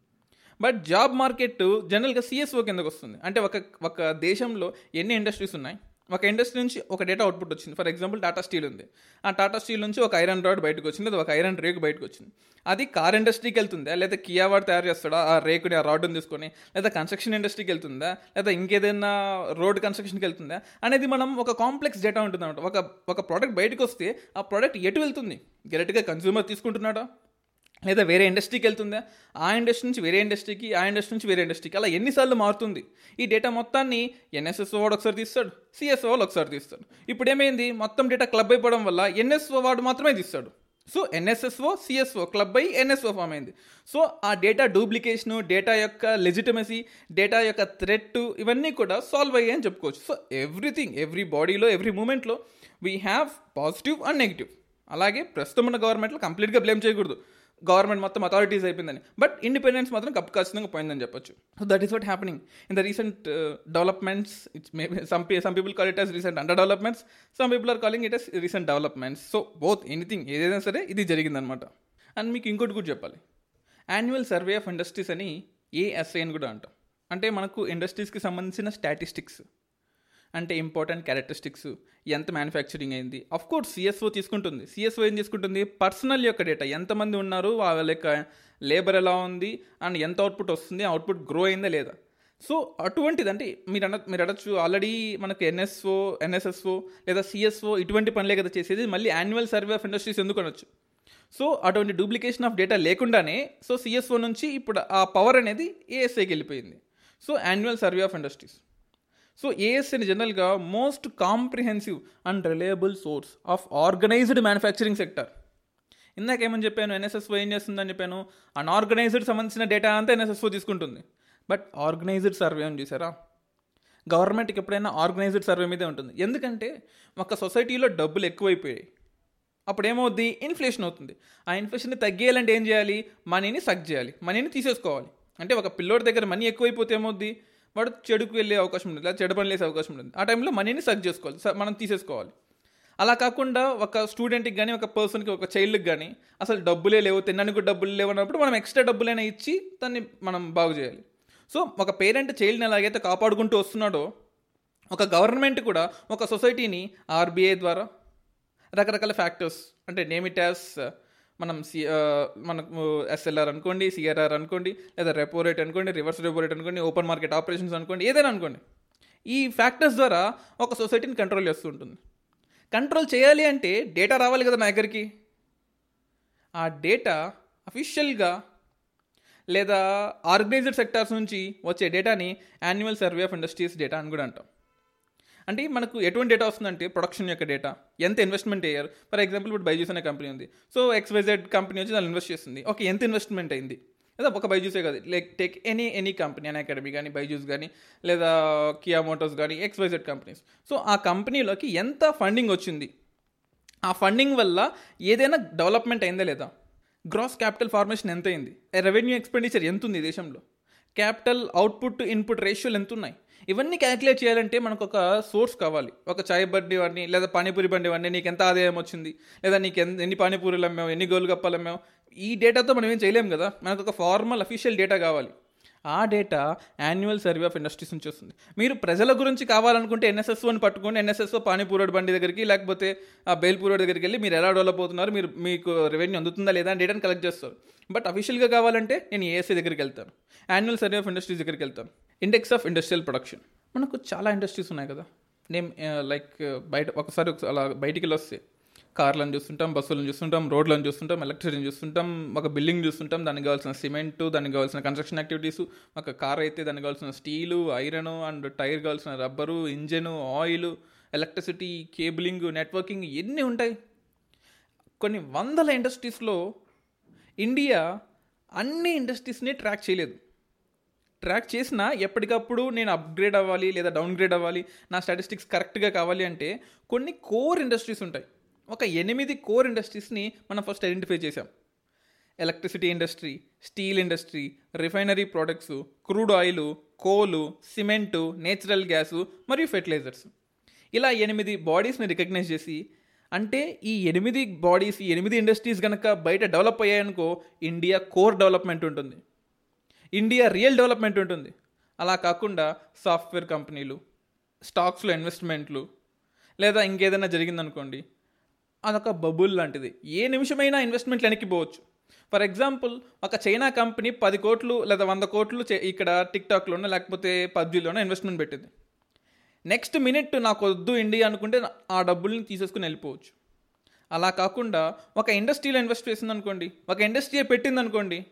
బట్ జాబ్ మార్కెట్ జనరల్గా సిఎస్ఓ కిందకు వస్తుంది. అంటే ఒక ఒక దేశంలో ఎన్ని ఇండస్ట్రీస్ ఉన్నాయి? ఒక ఇండస్ట్రీ నుంచి ఒక డేటా అవుట్పుట్ వచ్చింది. ఫర్ ఎగ్జాంపుల్ టాటా స్టీల్ ఉంది. ఆ టాటా స్టీల్ నుంచి ఒక ఐరన్ రాడ్ బయటకు వచ్చింది లేదా ఒక ఐరన్ రేకు బయటకు వచ్చింది. అది కార్ ఇండస్ట్రీకి వెళ్తుందా? లేదా కియా వాడు తయారు చేస్తాడా? ఆ రేకుని ఆ రాడ్ని తీసుకొని? లేదా కన్స్ట్రక్షన్ ఇండస్ట్రీకి వెళ్తుందా? లేదా ఇంకేదైనా రోడ్ కన్స్ట్రక్షన్కి వెళ్తుందా? అనేది మనం ఒక కాంప్లెక్స్ డేటా ఉంటుంది అనమాట ఒక ఒక ప్రోడక్ట్ బయటకు వస్తే ఆ ప్రోడక్ట్ ఎటు వెళ్తుంది? డైరెక్ట్గా కన్జ్యూమర్ తీసుకుంటున్నాడా? లేదా వేరే ఇండస్ట్రీకి వెళ్తుందా? ఆ ఇండస్ట్రీ నుంచి వేరే ఇండస్ట్రీకి ఆ ఇండస్ట్రీ నుంచి వేరే ఇండస్ట్రీకి అలా ఎన్నిసార్లు మారుతుంది. ఈ డేటా మొత్తాన్ని ఎన్ఎస్ఎస్ఓ వాడు ఒకసారి తీస్తాడు సిఎస్ఓ వాళ్ళు ఒకసారి తీస్తాడు. ఇప్పుడు ఏమైంది మొత్తం డేటా క్లబ్ అయిపోవడం వల్ల ఎన్ఎస్ఓ వాడు మాత్రమే తీస్తాడు. సో ఎన్ఎస్ఎస్ఓ సిఎస్ఓ క్లబ్ అయ్యి ఎన్ఎస్ఓ ఫామ్ అయింది. సో ఆ డేటా డూప్లికేషను డేటా యొక్క లెజిటమసీ డేటా యొక్క థ్రెట్ ఇవన్నీ కూడా సాల్వ్ అయ్యాయి అని చెప్పుకోవచ్చు. సో ఎవ్రీథింగ్ ఎవ్రీ బాడీలో ఎవ్రీ మూమెంట్లో we have positive and negative అలాగే ప్రస్తుతం ఉన్న గవర్నమెంట్లో కంప్లీట్గా బ్లేమ్ చేయకూడదు. గవర్నమెంట్ మొత్తం అథారిటీస్ అయిపోయిందని. బట్ ఇండిపెండెన్స్ మాత్రం కప్పు ఖచ్చితంగా పోయిందని చెప్పొచ్చు. So that is what happening in the recent developments it's maybe some some people call it as recent under developments some people are calling it as recent developments so both anything ఏదైనా సరే ఇది జరిగిందనమాట and మీకు ఇంకోటి కూడా చెప్పాలి. Annual survey of industries అని ASI అని కూడా అంటాం. అంటే మనకు ఇండస్ట్రీస్కి సంబంధించిన స్టాటిస్టిక్స్ అంటే ఇంపార్టెంట్ క్యారెక్టరిస్టిక్స్ ఎంత మ్యానుఫ్యాక్చరింగ్ అయింది. అఫ్ కోర్స్ సిఎస్ఓ తీసుకుంటుంది. సిఎస్ఓ ఏం తీసుకుంటుంది? పర్సనల్ యొక్క డేటా ఎంతమంది ఉన్నారు? వాళ్ళ యొక్క లేబర్ ఎలా ఉంది? అండ్ ఎంత అవుట్పుట్ వస్తుంది? అవుట్పుట్ గ్రో అయిందా లేదా? సో అటువంటిది అంటే మీరు అన మీరు అడగచ్చు. ఆల్రెడీ మనకు ఎన్ఎస్ఓ ఎన్ఎస్ఎస్ఓ లేదా సిఎస్ఓ ఇటువంటి పనులే కదా చేసేది. మళ్ళీ యాన్యువల్ సర్వే ఆఫ్ ఇండస్ట్రీస్ ఎందుకు అనొచ్చు? సో అటువంటి డూప్లికేషన్ ఆఫ్ డేటా లేకుండానే సో సిఎస్ఓ నుంచి ఇప్పుడు ఆ పవర్ అనేది ఏఎస్ఐకి వెళ్ళిపోయింది. So annual survey of industries so ASN జనరల్గా most comprehensive and reliable source of organised manufacturing sector ఇందాకేమని చెప్పాను? ఎన్ఎస్ఎస్ఓ ఏం చేస్తుందని చెప్పాను? అన్ఆర్గనైజ్డ్ సంబంధించిన డేటా అంతా ఎన్ఎస్ఎస్ఓ తీసుకుంటుంది. బట్ ఆర్గనైజ్డ్ సర్వే అని చూసారా? గవర్నమెంట్కి ఎప్పుడైనా ఆర్గనైజ్డ్ సర్వే మీదే ఉంటుంది. ఎందుకంటే ఒక సొసైటీలో డబ్బులు ఎక్కువైపోయాయి. అప్పుడు ఏమవుద్ది? ఇన్ఫ్లేషన్ అవుతుంది. ఆ ఇన్ఫ్లేషన్ని తగ్గేయాలంటే ఏం చేయాలి? మనీని సక్ చేయాలి. మనీని తీసేసుకోవాలి. అంటే ఒక పిల్లోడి దగ్గర మనీ ఎక్కువైపోతే ఏమవుద్ది? వాడు చెడుకు వెళ్ళే అవకాశం ఉంటుంది లేదా చెడు పని వేసే అవకాశం ఉంటుంది. ఆ టైంలో మనీని సక్ చేసుకోవాలి. మనం తీసేసుకోవాలి. అలా కాకుండా ఒక స్టూడెంట్కి కానీ ఒక పర్సన్కి ఒక చైల్డ్కి కానీ అసలు డబ్బులే లేవు తినడానికి డబ్బులు లేవు అన్నప్పుడు మనం ఎక్స్ట్రా డబ్బులైనా ఇచ్చి దాన్ని మనం బాగు చేయాలి. సో ఒక పేరెంట్ చైల్డ్ని ఎలాగైతే కాపాడుకుంటూ వస్తున్నాడో ఒక గవర్నమెంట్ కూడా ఒక సొసైటీని ఆర్బీఐ ద్వారా రకరకాల ఫ్యాక్టర్స్ అంటే నేమిటాస్ మనం సి మనకు ఎస్ఎల్ఆర్ అనుకోండి సిఆర్ఆర్ అనుకోండి లేదా రెపో రేట్ అనుకోండి రివర్స్ రెపో రేట్ అనుకోండి ఓపెన్ మార్కెట్ ఆపరేషన్స్ అనుకోండి ఏదైనా అనుకోండి. ఈ ఫ్యాక్టర్స్ ద్వారా ఒక సొసైటీని కంట్రోల్ చేస్తూ ఉంటుంది. కంట్రోల్ చేయాలి అంటే డేటా రావాలి కదా నా దగ్గరికి? ఆ డేటా అఫీషియల్గా లేదా ఆర్గనైజ్డ్ సెక్టార్స్ నుంచి వచ్చే డేటాని annual survey of industries data అని కూడా అంటాం. అంటే మనకు ఎటువంటి డేటా వస్తుందంటే ప్రొడక్షన్ యొక్క డేటా ఎంత ఇన్వెస్ట్మెంట్ అయ్యారు? ఫర్ ఎగ్జాంపుల్ ఇప్పుడు బైజూస్ అనే కంపెనీ ఉంది. సో ఎక్స్వైజెడ్ కంపెనీ వచ్చి దాన్ని ఇన్వెస్ట్ చేస్తుంది. ఓకే ఎంత ఇన్వెస్ట్మెంట్ అయింది? లేదా ఒక బైజూసే కాదు. Like take any any company Unacademy కానీ బైజూస్ కానీ లేదా కియా మోటార్స్ కానీ ఎక్స్వైజెడ్ కంపెనీస్ సో ఆ కంపెనీలోకి ఎంత ఫండింగ్ వచ్చింది? ఆ ఫండింగ్ వల్ల ఏదైనా డెవలప్మెంట్ అయిందా లేదా? గ్రాస్ క్యాపిటల్ ఫార్మేషన్ ఎంత అయింది? రెవెన్యూ ఎక్స్పెండిచర్ ఎంత ఉంది ఈ దేశంలో? క్యాపిటల్ అవుట్పుట్ ఇన్పుట్ రేషియోలు ఎంత ఉన్నాయి? ఇవన్నీ క్యాలిక్యులేట్ చేయాలంటే మనకు ఒక సోర్స్ కావాలి. ఒక చాయ్ బండి వాడిని లేదా పానీపూరి బండి వాడిని నీకు ఎంత ఆదాయం వచ్చింది లేదా నీకు ఎంత ఎన్ని పానీపూరీలు అమ్మావు ఎన్ని గోలు గప్పాలు అమ్మావు ఈ డేటాతో మనం ఏం చేయలేం కదా. మనకు ఒక ఫార్మల్ అఫీషియల్ డేటా కావాలి. ఆ data annual survey of industries నుంచి వస్తుంది. మీరు ప్రజల గురించి కావాలనుకుంటే ఎన్ఎస్ఎస్ఓని పట్టుకొని ఎన్ఎస్ఎస్ఓ పానీపూరోడ్ బండి దగ్గరికి లేకపోతే ఆ బేల్పూరోడ్ దగ్గరికి వెళ్ళి మీరు ఎలా డెవలప్ అవుతున్నారు మీరు మీకు రెవెన్యూ అందుతుందా లేదా అని డేటాని కలెక్ట్ చేస్తారు. బట్ అఫీషియల్గా కావాలంటే నేను ఏఎస్ఐ దగ్గరికి వెళ్తాను. యాన్యువల్ సర్వే ఆఫ్ ఇండస్ట్రీస్ దగ్గరికి వెళ్తాను. Index of industrial production. మనకు చాలా ఇండస్ట్రీస్ ఉన్నాయి కదా. నేను లైక్ బయట ఒకసారి ఒకసారి అలా బయటికి వెళ్ళి వస్తే కార్లను చూస్తుంటాం బస్సులను చూస్తుంటాం రోడ్లను చూస్తుంటాం ఎలక్ట్రిసిటీని చూస్తుంటాం ఒక బిల్డింగ్ చూస్తుంటాం దానికి కావాల్సిన సిమెంట్ దానికి కావాల్సిన కన్స్ట్రక్షన్ యాక్టివిటీస్ ఒక కార్ అయితే దానికి కావాల్సిన స్టీలు ఐరన్ అండ్ టైర్ కావాల్సిన rubber engine oil electricity cabling networking ఎన్ని ఉంటాయి? కొన్ని వందల ఇండస్ట్రీస్లో ఇండియా అన్ని ఇండస్ట్రీస్ని ట్రాక్ చేయలేదు. ట్రాక్ చేసినా ఎప్పటికప్పుడు నేను అప్గ్రేడ్ అవ్వాలి లేదా డౌన్గ్రేడ్ అవ్వాలి నా స్టాటిస్టిక్స్ కరెక్ట్గా కావాలి అంటే కొన్ని కోర్ ఇండస్ట్రీస్ ఉంటాయి. ఒక ఎనిమిది కోర్ ఇండస్ట్రీస్ని మనం ఫస్ట్ ఐడెంటిఫై చేసాం electricity industry steel industry refinery products crude oil coal cement natural gas మరియు ఫెర్టిలైజర్స్. ఇలా ఎనిమిది బాడీస్ని రికగ్నైజ్ చేసి అంటే ఈ ఎనిమిది బాడీస్ ఈ ఎనిమిది ఇండస్ట్రీస్ కనుక బయట డెవలప్ అయ్యాయనుకో ఇండియా కోర్ డెవలప్మెంట్ ఉంటుంది. ఇండియా రియల్ డెవలప్మెంట్ ఉంటుంది. అలా కాకుండా సాఫ్ట్వేర్ కంపెనీలు స్టాక్స్లో ఇన్వెస్ట్మెంట్లు లేదా ఇంకేదైనా జరిగిందనుకోండి అదొక బబుల్ లాంటిది. ఏ నిమిషమైనా ఇన్వెస్ట్మెంట్లు వెనక్కిపోవచ్చు ఫర్ ఎగ్జాంపుల్ ఒక చైనా కంపెనీ పది కోట్లు లేదా వంద కోట్లు చే- ఇక్కడ టిక్టాక్లోనో లేకపోతే పబ్జీలోనో ఇన్వెస్ట్మెంట్ పెట్టింది. నెక్స్ట్ మినిట్ నాకు వద్దు ఇండియా అనుకుంటే ఆ డబ్బుల్ని తీసేసుకుని వెళ్ళిపోవచ్చు. అలా కాకుండా ఒక ఇండస్ట్రీలో ఇన్వెస్ట్ చేసింది అనుకోండి ఒక ఇండస్ట్రీ పెట్టింది అనుకోండి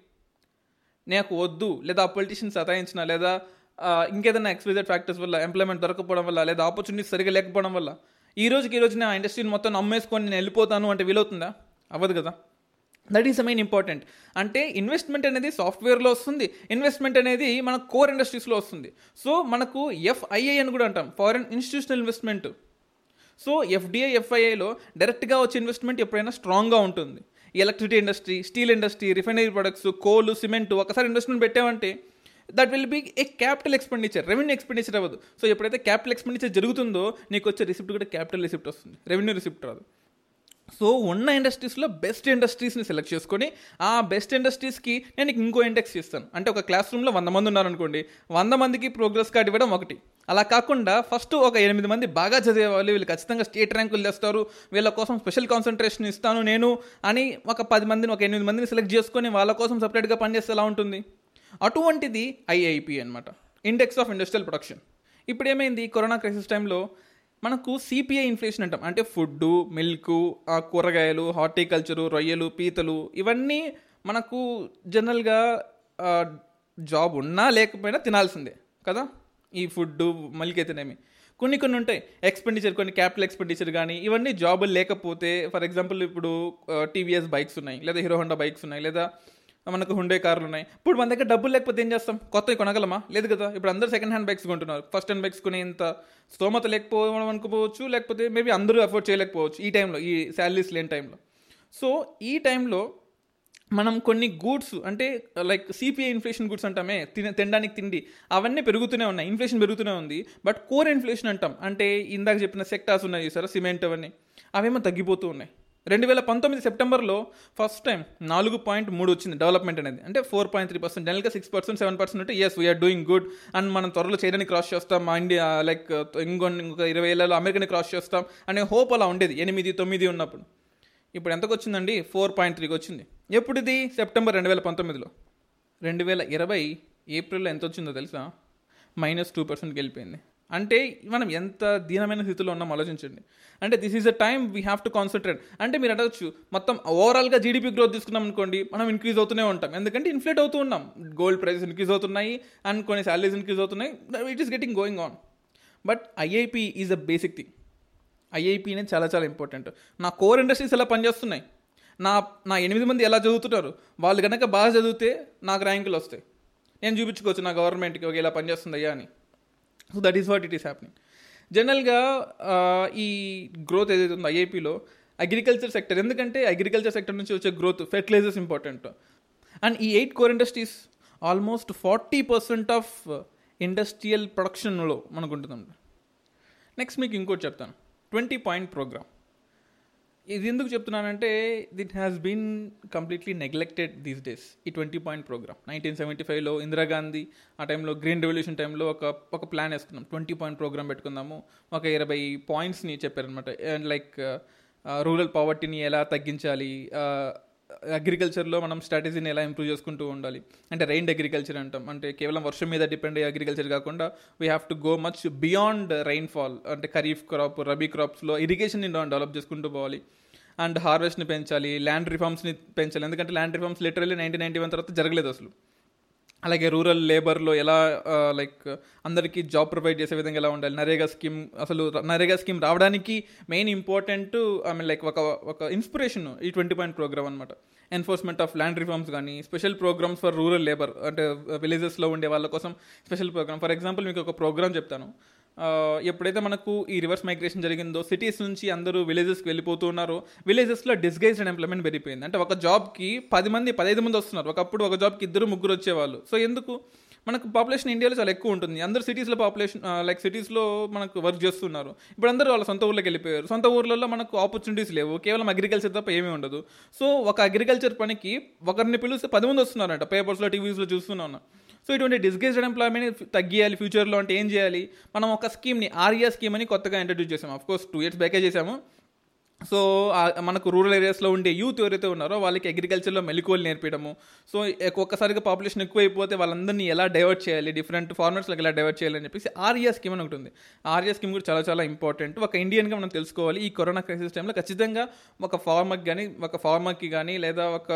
నాకు వద్దు లేదా ఆ పొలిటీషియన్ సతాయించిన లేదా ఇంకేదైనా ఎక్స్పైజెడ్ ఫ్యాక్టర్స్ వల్ల ఎంప్లాయ్మెంట్ దొరకపోవడం వల్ల లేదా ఆపర్చునిటీస్ సరిగా లేకపోవడం వల్ల ఈ రోజుకి ఈ రోజున ఆ ఇండస్ట్రీని మొత్తం నమ్మేసుకొని నేను వెళ్ళిపోతాను అంటే వీలవుతుందా? అవ్వదు కదా. దట్ ఈస్ మెయిన్ ఇంపార్టెంట్ అంటే ఇన్వెస్ట్మెంట్ అనేది సాఫ్ట్వేర్లో వస్తుంది. ఇన్వెస్ట్మెంట్ అనేది మన కోర్ ఇండస్ట్రీస్లో వస్తుంది. సో మనకు ఎఫ్ఐఐ అని కూడా అంటాం. Foreign institutional investment so FDI ఎఫ్ఐఐలో డైరెక్ట్గా వచ్చే ఇన్వెస్ట్మెంట్ ఎప్పుడైనా స్ట్రాంగ్గా ఉంటుంది. Electricity industry steel industry refinery products coal cement ఒకసారి ఇన్వెస్ట్మెంట్ పెట్టామంటే that will be a capital expenditure revenue expenditure అవ్వదు. సో ఎప్పుడైతే క్యాపిటల్ ఎక్స్పెండిచర్ జరుగుతుందో నీకు వచ్చే రిసిప్ట్ కూడా క్యాపిటల్ రిసిప్ట్ వస్తుంది. రెవెన్యూ రిసిప్ట్ రాదు. సో ఉన్న ఇండస్ట్రీస్లో బెస్ట్ ఇండస్ట్రీస్ని సెలెక్ట్ చేసుకొని ఆ బెస్ట్ ఇండస్ట్రీస్కి నేను ఇంకో ఇండెక్స్ ఇస్తాను అంటే ఒక క్లాస్ రూమ్లో వంద మంది ఉన్నారనుకోండి వంద మందికి ప్రోగ్రెస్ కార్డ్ ఇవ్వడం ఒకటి. అలా కాకుండా ఫస్ట్ ఒక ఎనిమిది మంది బాగా చదివే వాళ్ళు వీళ్ళు ఖచ్చితంగా స్టేట్ ర్యాంకులు తెస్తారు. వీళ్ళ కోసం స్పెషల్ కాన్సన్ట్రేషన్ ఇస్తాను నేను అని ఒక పది మందిని ఒక ఎనిమిది మందిని సెలెక్ట్ చేసుకొని వాళ్ళ కోసం సపరేట్గా పనిచేస్తే ఎలా ఉంటుంది? అటువంటిది ఐఐపి అనమాట ఇండెక్స్ ఆఫ్ ఇండస్ట్రియల్ ప్రొడక్షన్ ఇప్పుడు ఏమైంది? కరోనా క్రైసిస్ టైంలో మనకు సిపిఐ ఇన్ఫ్లేషన్ అంటాం. అంటే ఫుడ్ మిల్క్ కూరగాయలు హార్టికల్చరు రొయ్యలు పీతలు ఇవన్నీ మనకు జనరల్గా జాబ్ ఉన్నా లేకపోయినా తినాల్సిందే కదా? ఈ ఫుడ్ మిల్క్ తినేమి కొన్ని కొన్ని ఉంటాయి. ఎక్స్పెండిచర్ కొన్ని క్యాపిటల్ ఎక్స్పెండిచర్ కానీ ఇవన్నీ జాబులు లేకపోతే ఫర్ ఎగ్జాంపుల్ ఇప్పుడు టీవీఎస్ బైక్స్ ఉన్నాయి. లేదా హీరో హోండా బైక్స్ ఉన్నాయి. లేదా మనకు హుండే కార్లు ఉన్నాయి ఇప్పుడు మన దగ్గర డబ్బులు లేకపోతే ఏం చేస్తాం? కొత్తవి కొనగలమా? లేదు కదా? ఇప్పుడు అందరూ సెకండ్ హ్యాండ్ బైక్స్ కొంటున్నారు. ఫస్ట్ హ్యాండ్ బైక్స్ కొనేంత స్తోమత లేకపోవడం అనుకోవచ్చు లేకపోతే మేబీ అందరూ అఫోర్డ్ చేయలేకపోవచ్చు ఈ టైంలో ఈ శాలరీస్ లేని టైంలో సో ఈ టైంలో మనం కొన్ని గూడ్స్ అంటే లైక్ సిపిఐ ఇన్ఫ్లేషన్ గూడ్స్ అంటామే తిన తినడానికి తిండి. అవన్నీ పెరుగుతూనే ఉన్నాయి. ఇన్ఫ్లేషన్ పెరుగుతూనే ఉంది. బట్ కోర్ ఇన్ఫ్లేషన్ అంటాం. అంటే ఇందాక చెప్పిన సెక్టార్స్ ఉన్నాయి చూసారా? సిమెంట్ అవన్నీ. అవేమో తగ్గిపోతూ ఉన్నాయి. రెండు వేల పంతొమ్మిది సెప్టెంబర్లో ఫస్ట్ టైం నాలుగు పాయింట్ మూడు వచ్చింది డెవలప్మెంట్ అనేది. అంటే ఫోర్ పాయింట్ త్రీ పర్సెంట్ జనరల్గా సిక్స్ పర్సెంట్ సెవెన్ పర్సెంట్ ఉంటే yes we're doing good and మనం త్వరలో చైనాని క్రాస్ చేస్తాం. మా ఇండియా లైక్ ఇంకొన్ని ఇంకొక ఇరవై ఏళ్ళలో అమెరికాని క్రాస్ చేస్తాం అనే హోప్ అలా ఉండేది. ఎనిమిది తొమ్మిది ఉన్నప్పుడు. ఇప్పుడు ఎంతకు వచ్చిందండి? ఫోర్ పాయింట్ త్రీకి వచ్చింది. ఎప్పుడు ఇది సెప్టెంబర్ రెండు వేల పంతొమ్మిదిలో. రెండు వేల ఇరవై ఏప్రిల్లో ఎంత వచ్చిందో తెలుసా? మైనస్ టూ పర్సెంట్కి వెళ్ళిపోయింది. అంటే మనం ఎంత దీనమైన స్థితిలో ఉన్నాం ఆలోచించండి. అంటే this is a time we have to concentrate అంటే మీరు అడగచ్చు మొత్తం ఓవరాల్గా జీడిపి గ్రోత్ తీసుకున్నాం అనుకోండి మనం ఇంక్రీజ్ అవుతూనే ఉంటాం. ఎందుకంటే ఇన్ఫ్లేట్ అవుతూ ఉన్నాం. గోల్డ్ ప్రైసెస్ ఇంక్రీజ్ అవుతున్నాయి అండ్ కొన్ని శాలరీస్ ఇంక్రీజ్ అవుతున్నాయి. It is getting going on but IIP is a basic thing IIP అనేది చాలా చాలా ఇంపార్టెంట్ నా కోర్ ఇండస్ట్రీస్ ఎలా పనిచేస్తున్నాయి? నా నా ఎనిమిది మంది ఎలా చదువుతున్నారు వాళ్ళు కనుక బాగా చదివితే నాకు ర్యాంకులు వస్తాయి. నేను చూపించుకోవచ్చు నా గవర్నమెంట్కి ఒక ఇలా పనిచేస్తుందయ్యా అని. So that is what it is happening జనరల్గా ఈ గ్రోత్ ఏదైతే ఉందో ఐఐపిలో అగ్రికల్చర్ సెక్టర్ ఎందుకంటే అగ్రికల్చర్ సెక్టర్ నుంచి వచ్చే గ్రోత్ ఫెర్టిలైజర్స్ ఇంపార్టెంట్ అండ్ ఈ eight core industries almost forty percent of industrial ప్రొడక్షన్లో మనకు ఉంటుందండి నెక్స్ట్ మీకు ఇంకోటి చెప్తాను. ట్వంటీ పాయింట్ ప్రోగ్రామ్ ఇది ఎందుకు చెప్తున్నానంటే that has been completely neglected these days ఈ twenty point programme nineteen seventy ఫైవ్లో ఇందిరాగాంధీ ఆ టైంలో గ్రీన్ రెవల్యూషన్ టైంలో ఒక ఒక ప్లాన్ వేసుకున్నాం. ట్వంటీ పాయింట్ ప్రోగ్రామ్ పెట్టుకుందాము. ఒక ఇరవై పాయింట్స్ని చెప్పారనమాట అండ్ లైక్ రూరల్ పావర్టీని ఎలా తగ్గించాలి? Uh, అగ్రికల్చర్లో మనం స్ట్రాటజీని ఎలా ఇంప్రూవ్ చేసుకుంటూ ఉండాలి? అంటే రైన్ అగ్రికల్చర్ అంటాం. అంటే కేవలం వర్షం మీద డిపెండ్ అయ్యే అగ్రికల్చర్ కాకుండా we have to go much beyond rainfall అంటే ఖరీఫ్ క్రాప్ రబీ క్రాప్స్లో ఇరిగేషన్ని డెవలప్ చేసుకుంటూ పోవాలి. అండ్ హార్వెస్ట్ని పెంచాలి ల్యాండ్ రిఫార్మ్స్ని పెంచాలి. ఎందుకంటే land reforms literally nineteen ninety one తర్వాత జరగలేదు అసలు. అలాగే రూరల్ లేబర్లో ఎలా లైక్ అందరికీ జాబ్ ప్రొవైడ్ చేసే విధంగా ఎలా ఉండాలి? నరేగా స్కీమ్ అసలు నరేగా స్కీమ్ రావడానికి main important I mean like ఒక ఒక ఇన్స్పిరేషన్ ఈ ట్వంటీ పాయింట్ ప్రోగ్రామ్ అనమాట ఎన్ఫోర్స్మెంట్ ఆఫ్ ల్యాండ్ రిఫార్మ్స్ కానీ special programmes for rural labour అంటే విలేజెస్లో ఉండే వాళ్ళ కోసం స్పెషల్ ప్రోగ్రామ్. ఫర్ ఎగ్జాంపుల్ మీకు ఒక ప్రోగ్రామ్ చెప్తాను. ఎప్పుడైతే మనకు ఈ రివర్స్ మైగ్రేషన్ జరిగిందో సిటీస్ నుంచి అందరూ విలేజెస్కి వెళ్ళిపోతూ ఉన్నారో. విలేజెస్లో డిస్గైజ్డ్ ఎంప్లాయ్మెంట్ పెరిగిపోయింది. అంటే ఒక జాబ్కి పది మంది పదహైదు మంది వస్తున్నారు. ఒకప్పుడు ఒక జాబ్కి ఇద్దరు ముగ్గురు వచ్చేవాళ్ళు. సో ఎందుకు? మనకు పాపులేషన్ ఇండియాలో చాలా ఎక్కువ ఉంటుంది. అందరు సిటీస్లో పాపులేషన్ లైక్ సిటీస్లో మనకు వర్క్ చేస్తున్నారు. ఇప్పుడు అందరూ వాళ్ళ సొంత ఊర్లోకి వెళ్ళిపోయారు. సొంత ఊర్లలో మనకు ఆపర్చునిటీస్ లేవు. కేవలం అగ్రికల్చర్ తప్ప ఏమీ ఉండదు. సో ఒక అగ్రికల్చర్ పనికి ఒకరిని పిలిస్తే పది మంది వస్తున్నారంట. పేపర్స్లో టీవీస్లో చూస్తున్నాను సో ఇటువంటి డిస్గేజ్డ్ ఎంప్లాయ్మెంట్ తగ్గియాలి ఫ్యూచర్లో అంటే ఏం చేయాలి? మనం ఒక స్కీమ్ని ఆర్యా స్కీమ్ అని కొత్తగా ఇంట్రడ్యూస్ చేసాము. అఫ్ కోర్స్ టూ ఇయర్స్ బ్యాకే చేసాము. సో మనకు రూరల్ ఏరియాస్లో ఉండే యూత్ ఎవరైతే ఉన్నారో వాళ్ళకి అగ్రికల్చర్లో మెలకువలు నేర్పించడము సో ఒక్కసారిగా పాపులేషన్ ఎక్కువైపోతే వాళ్ళందరినీ ఎలా డైవర్ట్ చేయాలి? డిఫరెంట్ ఫార్మర్స్లోకి ఎలా డైవర్ట్ చేయాలి అని చెప్పేసి ఆర్యా స్కీమ్ అని ఒకటి ఉంది. ఆర్యా స్కీమ్ కూడా చాలా చాలా ఇంపార్టెంట్ ఒక ఇండియన్గా మనం తెలుసుకోవాలి ఈ కరోనా క్రైసిస్ టైంలో ఖచ్చితంగా ఒక ఫార్మర్కి కానీ ఒక ఫార్మర్కి కానీ లేదా ఒక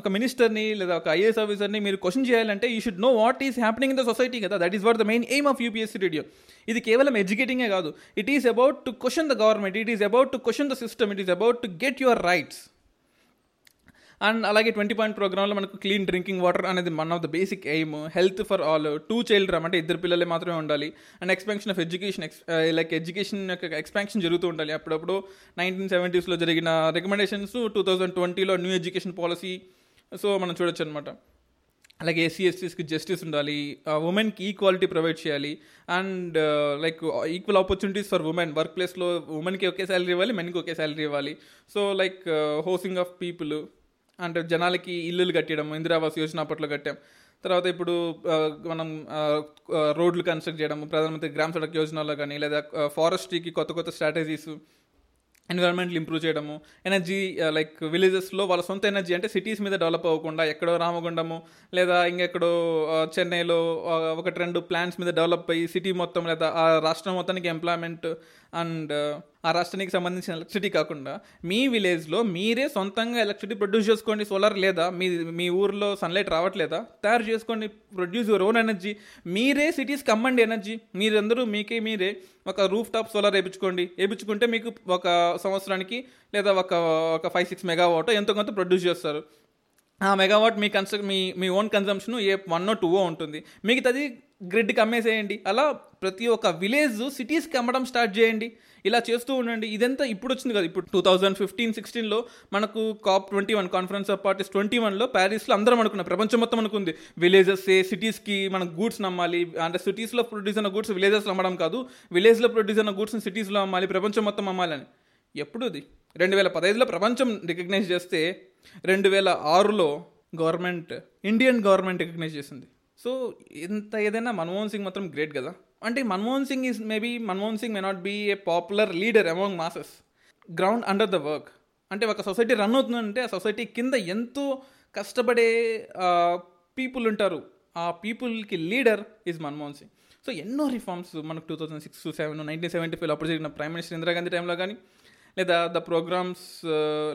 ఒక మినిస్టర్ని లేదా ఒక ఐఏఎస్ ఆఫీసర్ని మీరు క్వశ్చన్ చేయాలంటే you should know what is happening in the society కదా. That is what the main aim of UPSC radio ఇది కేవలం ఎడ్యుకేటింగే కాదు. It is about to question the government it is about to question the system it is about to get your rights and అలాగే twenty point ప్రోగ్రాంలో మనకు clean drinking water అనేది one of the basic aim health for all two child రమ్ అంటే ఇద్దరు పిల్లలే మాత్రమే ఉండాలి. And expansion of education like education యొక్క ఎక్స్పాన్షన్ జరుగుతూ ఉండాలి. అప్పుడప్పుడు నైన్టీన్ సెవెంటీస్లో జరిగిన రికమెండేషన్స్ టూ థౌజండ్ ట్వంటీలో న్యూ ఎడ్యుకేషన్ పాలసీ సో మనం చూడొచ్చు అనమాట అలాగే ఎస్సీ ఎస్టీస్కి జస్టిస్ ఉండాలి ఉమెన్కి ఈక్వాలిటీ ప్రొవైడ్ చేయాలి and like equal opportunities for women work ప్లేస్లో ఉమెన్కి ఒకే శాలరీ ఇవ్వాలి మెన్కి ఒకే శాలరీ ఇవ్వాలి. So like housing of people అంటే జనాలకి ఇల్లులు కట్టడం ఇందిరావాస్ యోజన అప్పట్లో కట్టాం. తర్వాత ఇప్పుడు uh, మనం uh, uh, రోడ్లు కన్స్ట్రక్ట్ చేయడం ప్రధానమంత్రి గ్రామ సడక్ యోజనలో కానీ లేదా ఫారెస్ట్రీకి కొత్త కొత్త స్ట్రాటజీస్ ఎన్విరాన్మెంట్లు ఇంప్రూవ్ చేయడము ఎనర్జీ లైక్ విలేజెస్లో వాళ్ళ సొంత ఎనర్జీ అంటే సిటీస్ మీద డెవలప్ అవ్వకుండా ఎక్కడో రామగుండము లేదా ఇంకెక్కడో uh, చెన్నైలో uh, ఒకటి రెండు ప్లాంట్స్ మీద డెవలప్ అయ్యి సిటీ మొత్తం లేదా ఆ రాష్ట్రం మొత్తానికి ఎంప్లాయ్మెంట్ అండ్ ఆ రాష్ట్రానికి సంబంధించిన ఎలక్ట్రిసిటీ కాకుండా మీ విలేజ్లో మీరే సొంతంగా ఎలక్ట్రిసిటీ ప్రొడ్యూస్ చేసుకోండి సోలార్ లేదా? మీ మీ ఊర్లో సన్లైట్ రావట్లేదా? తయారు చేసుకోండి ప్రొడ్యూస్ యువర్ ఓన్ ఎనర్జీ మీరే సిటీస్కి అమ్మండి ఎనర్జీ మీరందరూ మీకే మీరే ఒక రూఫ్ టాప్ సోలార్ వేయించుకోండి వేయించుకుంటే మీకు ఒక సంవత్సరానికి లేదా ఒక ఒక ఫైవ్ సిక్స్ మెగావాట్ ఎంతో కొంత ప్రొడ్యూస్ చేస్తారు. ఆ మెగావాట్ మీ కన్స మీ మీ ఓన్ కన్సంప్షన్ ఏ వన్ టూ ఉంటుంది. మిగతాది గ్రిడ్కి అమ్మేసేయండి. అలా ప్రతి ఒక్క విలేజ్ సిటీస్కి అమ్మడం స్టార్ట్ చేయండి. ఇలా చేస్తూ ఉండండి. ఇదంతా ఇప్పుడు వచ్చింది కదా. ఇప్పుడు టూ థౌజండ్ ఫిఫ్టీన్ సిక్స్టీన్లో మనకు COP twenty one conference of parties twenty వన్లో ప్యారిస్లో అందరం అనుకున్న. ప్రపంచం మొత్తం అనుకుంది. విలేజెస్ సిటీస్కి మనం గూడ్స్ నమ్మాలి. అంటే సిటీస్లో ప్రొడ్యూస్ అయిన గూడ్స్ విలేజెస్లో అమ్మడం కాదు. విలేజ్లో ప్రొడ్యూస్ అయిన గూడ్స్ని సిటీస్లో అమ్మాలి. ప్రపంచం మొత్తం అమ్మాలని. ఎప్పుడు అది? రెండు వేల పదహైదులో ప్రపంచం రికగ్నైజ్ చేస్తే రెండు వేల ఆరులో గవర్నమెంట్ ఇండియన్ గవర్నమెంట్ రికగ్నైజ్ చేసింది. సో ఇంత ఏదైనా మన్మోహన్ సింగ్ మాత్రం గ్రేట్ కదా? అంటే Manmohan Singh is maybe Manmohan Singh may not be a popular leader among masses ground under the work అంటే ఒక సొసైటీ రన్ అవుతుందంటే ఆ సొసైటీ కింద ఎంతో కష్టపడే పీపుల్ ఉంటారు. ఆ పీపుల్కి leader is Manmohan Singh. So ఎన్నో రిఫార్మ్స్ మనకు two thousand six seven nineteen seventy five అప్పుడు జరిగిన ప్రైమ్ మినిస్టర్ ఇందిరాగాంధీ టైంలో కానీ లేదా the programmes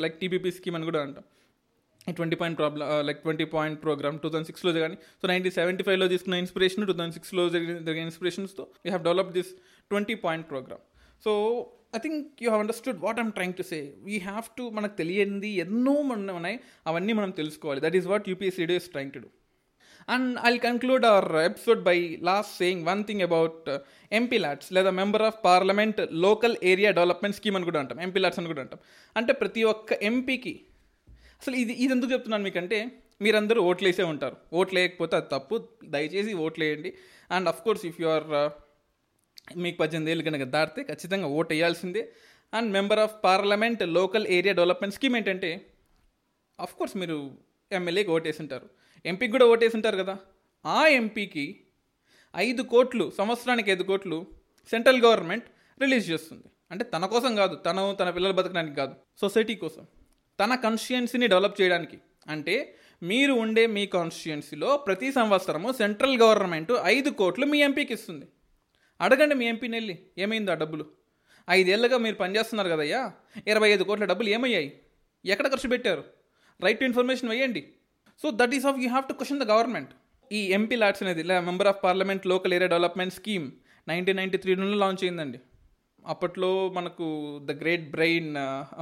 like TPP scheme అని కూడా అంటాం. Twenty point problem like twenty point programme two thousand సిక్స్లో కానీ సో నైన్టీన్ సెవెంటీ ఫైవ్లో తీసుకున్న ఇన్స్పిరేషన్ టూ థౌసండ్ సిక్స్లో జరిగిన జరిగిన ఇన్స్పిరేషన్స్తో you have develop this twenty point programme so I think you have understood what I'm trying to say we have to మనకు తెలియంది ఎన్నో మన ఉన్నాయి. అవన్నీ మనం తెలుసుకోవాలి. That is what UPS radio is trying to do and I conclude our episode by last saying one thing about MP LADS లేదా member of parliament local area development scheme అని కూడా అంటాం ఎంపీ ల్యాడ్స్ అని కూడా అంటాం. అంటే ప్రతి ఒక్క ఎంపీకి అసలు ఇది ఇది ఎందుకు చెప్తున్నాను మీకంటే మీరందరూ ఓట్లు వేసే ఉంటారు. ఓట్లు వేయకపోతే అది తప్పు. దయచేసి ఓట్లు వేయండి. And of course if you are మీకు పద్దెనిమిది ఏళ్ళు కనుక దాటితే ఖచ్చితంగా ఓట్ వేయాల్సిందే. And member of parliament local area development scheme ఏంటంటే అఫ్ కోర్స్ మీరు ఎమ్మెల్యేకి ఓటేసింటారు ఎంపీకి కూడా ఓటేసింటారు కదా. ఆ ఎంపీకి ఐదు కోట్లు సంవత్సరానికి ఐదు కోట్లు సెంట్రల్ గవర్నమెంట్ రిలీజ్ చేస్తుంది. అంటే తన కోసం కాదు తను తన పిల్లలు బతకడానికి కాదు సొసైటీ కోసం. తన కాన్స్టిట్యుయెన్సీని డెవలప్ చేయడానికి. అంటే మీరు ఉండే మీ కాన్స్టిట్యుయెన్సీలో ప్రతి సంవత్సరము సెంట్రల్ గవర్నమెంట్ ఐదు కోట్లు మీ ఎంపీకి ఇస్తుంది. అడగండి మీ ఎంపీని వెళ్ళి ఏమైంది ఆ డబ్బులు? ఐదేళ్ళుగా మీరు పనిచేస్తున్నారు కదయ్యా. ఇరవై ఐదు కోట్ల డబ్బులు ఏమయ్యాయి? ఎక్కడ ఖర్చు పెట్టారు? రైట్ టు ఇన్ఫర్మేషన్ వేయండి. So that is of you have to question the government ఈ ఎంపీ లాట్స్ అనేది member of parliament local area development scheme nineteen ninety నుండి లాంచ్ అయిందండి. అప్పట్లో మనకు the great brain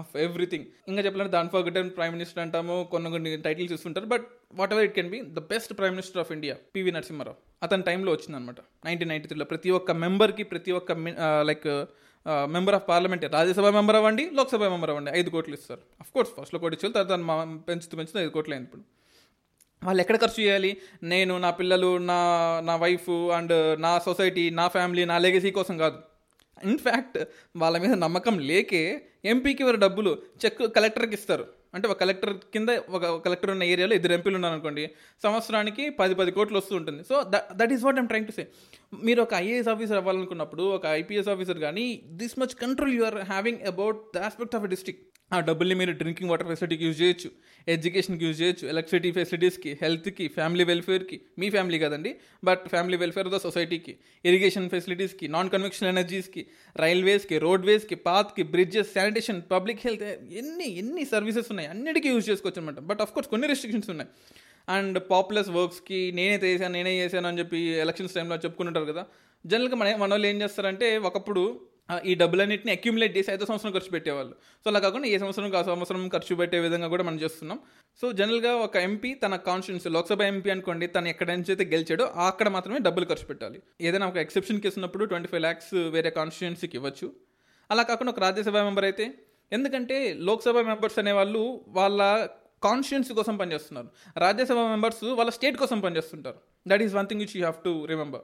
of everything ఇంకా చెప్పాలంటే దాని ఫర్గటన్ ప్రైమ్ మినిస్టర్ అంటాము కొన్ని కొన్ని టైటిల్స్ ఇస్తుంటారు but whatever it can be the best prime minister of India PV Narasimha Rao అతని టైంలో వచ్చిందనమాట నైన్టీన్ నైన్టీ త్రీలో ప్రతి ఒక్క మెంబర్కి ప్రతి ఒక్క like uh, uh, member of parliament Rajya Sabha member అవ్వండి లోక్సభ మెంబర్ అవ్వండి ఐదు కోట్లు ఇస్తారు. అఫ్ కోర్స్ ఫస్ట్లో కోటి ఇచ్చారు తర్వాత పెంచుతూ పెంచుతూ ఐదు కోట్లు అయింది ఇప్పుడు. వాళ్ళు ఎక్కడ ఖర్చు చేయాలి? నేను నా పిల్లలు నా నా వైఫ్ అండ్ నా సొసైటీ నా ఫ్యామిలీ నా లెగసీ కోసం కాదు. ఇన్ఫ్యాక్ట్ వాళ్ళ మీద నమ్మకం లేకే ఎంపీకి వారు డబ్బులు చెక్ కలెక్టర్కి ఇస్తారు. అంటే ఒక కలెక్టర్ కింద ఒక కలెక్టర్ ఉన్న ఏరియాలో ఇద్దరు ఎంపీలు ఉన్నారు అనుకోండి సంవత్సరానికి పది పది కోట్లు వస్తూ ఉంటుంది. So that is what I'm trying to say మీరు ఒక ఐఏఎస్ ఆఫీసర్ అవ్వాలనుకున్నప్పుడు ఒక ఐపీఎస్ ఆఫీసర్ కానీ this much control you are having about the aspect of a district ఆ డబ్బుల్ని మీరు డ్రింకింగ్ వాటర్ ఫెసిలిటీకి యూజ్ చేయొచ్చు ఎడ్యుకేషన్కి యూజ్ చేయొచ్చు ఎలక్ట్రిసిటీ ఫెసిలిటీస్కి హెల్త్కి ఫ్యామిలీ వెల్ఫేర్కి మీ ఫ్యామిలీ కదండి but family welfare of the సొసైటీకి ఇరిగేషన్ ఫెసిలిటీస్కి నాన్ కన్వెక్షన్ ఎనర్జీస్కి రైల్వేస్కి రోడ్వేస్కి పాత్కి బ్రిడ్జెస్ శానిటేషన్ పబ్లిక్ హెల్త్ ఎన్ని ఎన్ని సర్వీసెస్ ఉన్నాయి అన్నిటికీ యూజ్ చేసుకోవచ్చు అనమాట బట్ ఆఫ్ కోర్స్ కొన్ని రెస్ట్రిక్షన్స్ ఉన్నాయి. అండ్ పాపులస్ వర్క్స్కి నేనే చేశాను నేనే చేశాను అని చెప్పి ఎలక్షన్స్ టైంలో చెప్పుకుంటుంటారు కదా. జనరల్గా మన మన వాళ్ళు ఏం చేస్తారంటే ఒకప్పుడు ఈ డబ్బులన్నింటిని అక్యుములేట్ చేసి ఐదో సంవత్సరం ఖర్చు పెట్టేవాళ్ళు. సో అలా కాకుండా ఏ సంవత్సరం ఆ సంవత్సరం ఖర్చు పెట్టే విధంగా కూడా మనం చేస్తున్నాం. సో జనరల్గా ఒక ఎంపీ తన కాన్స్టిట్యూన్స్ లోక్సభ ఎంపీ అనుకోండి తను ఎక్కడ నుంచి అయితే గెలిచాడో అక్కడ మాత్రమే డబ్బులు ఖర్చు పెట్టాలి. ఏదైనా ఒక ఎక్సెప్షన్ కేసు ఉన్నప్పుడు ట్వంటీ ఫైవ్ ల్యాక్స్ వేరే కాన్స్టిట్యున్సీకి ఇవ్వచ్చు. అలా కాకుండా ఒక రాజ్యసభ మెంబర్ అయితే ఎందుకంటే లోక్సభ మెంబర్స్ అనేవాళ్ళు వాళ్ళ కాన్స్టిట్యున్సీ కోసం పనిచేస్తున్నారు. రాజ్యసభ మెంబర్స్ వాళ్ళ స్టేట్ కోసం పనిచేస్తుంటారు. That is one thing which you have to remember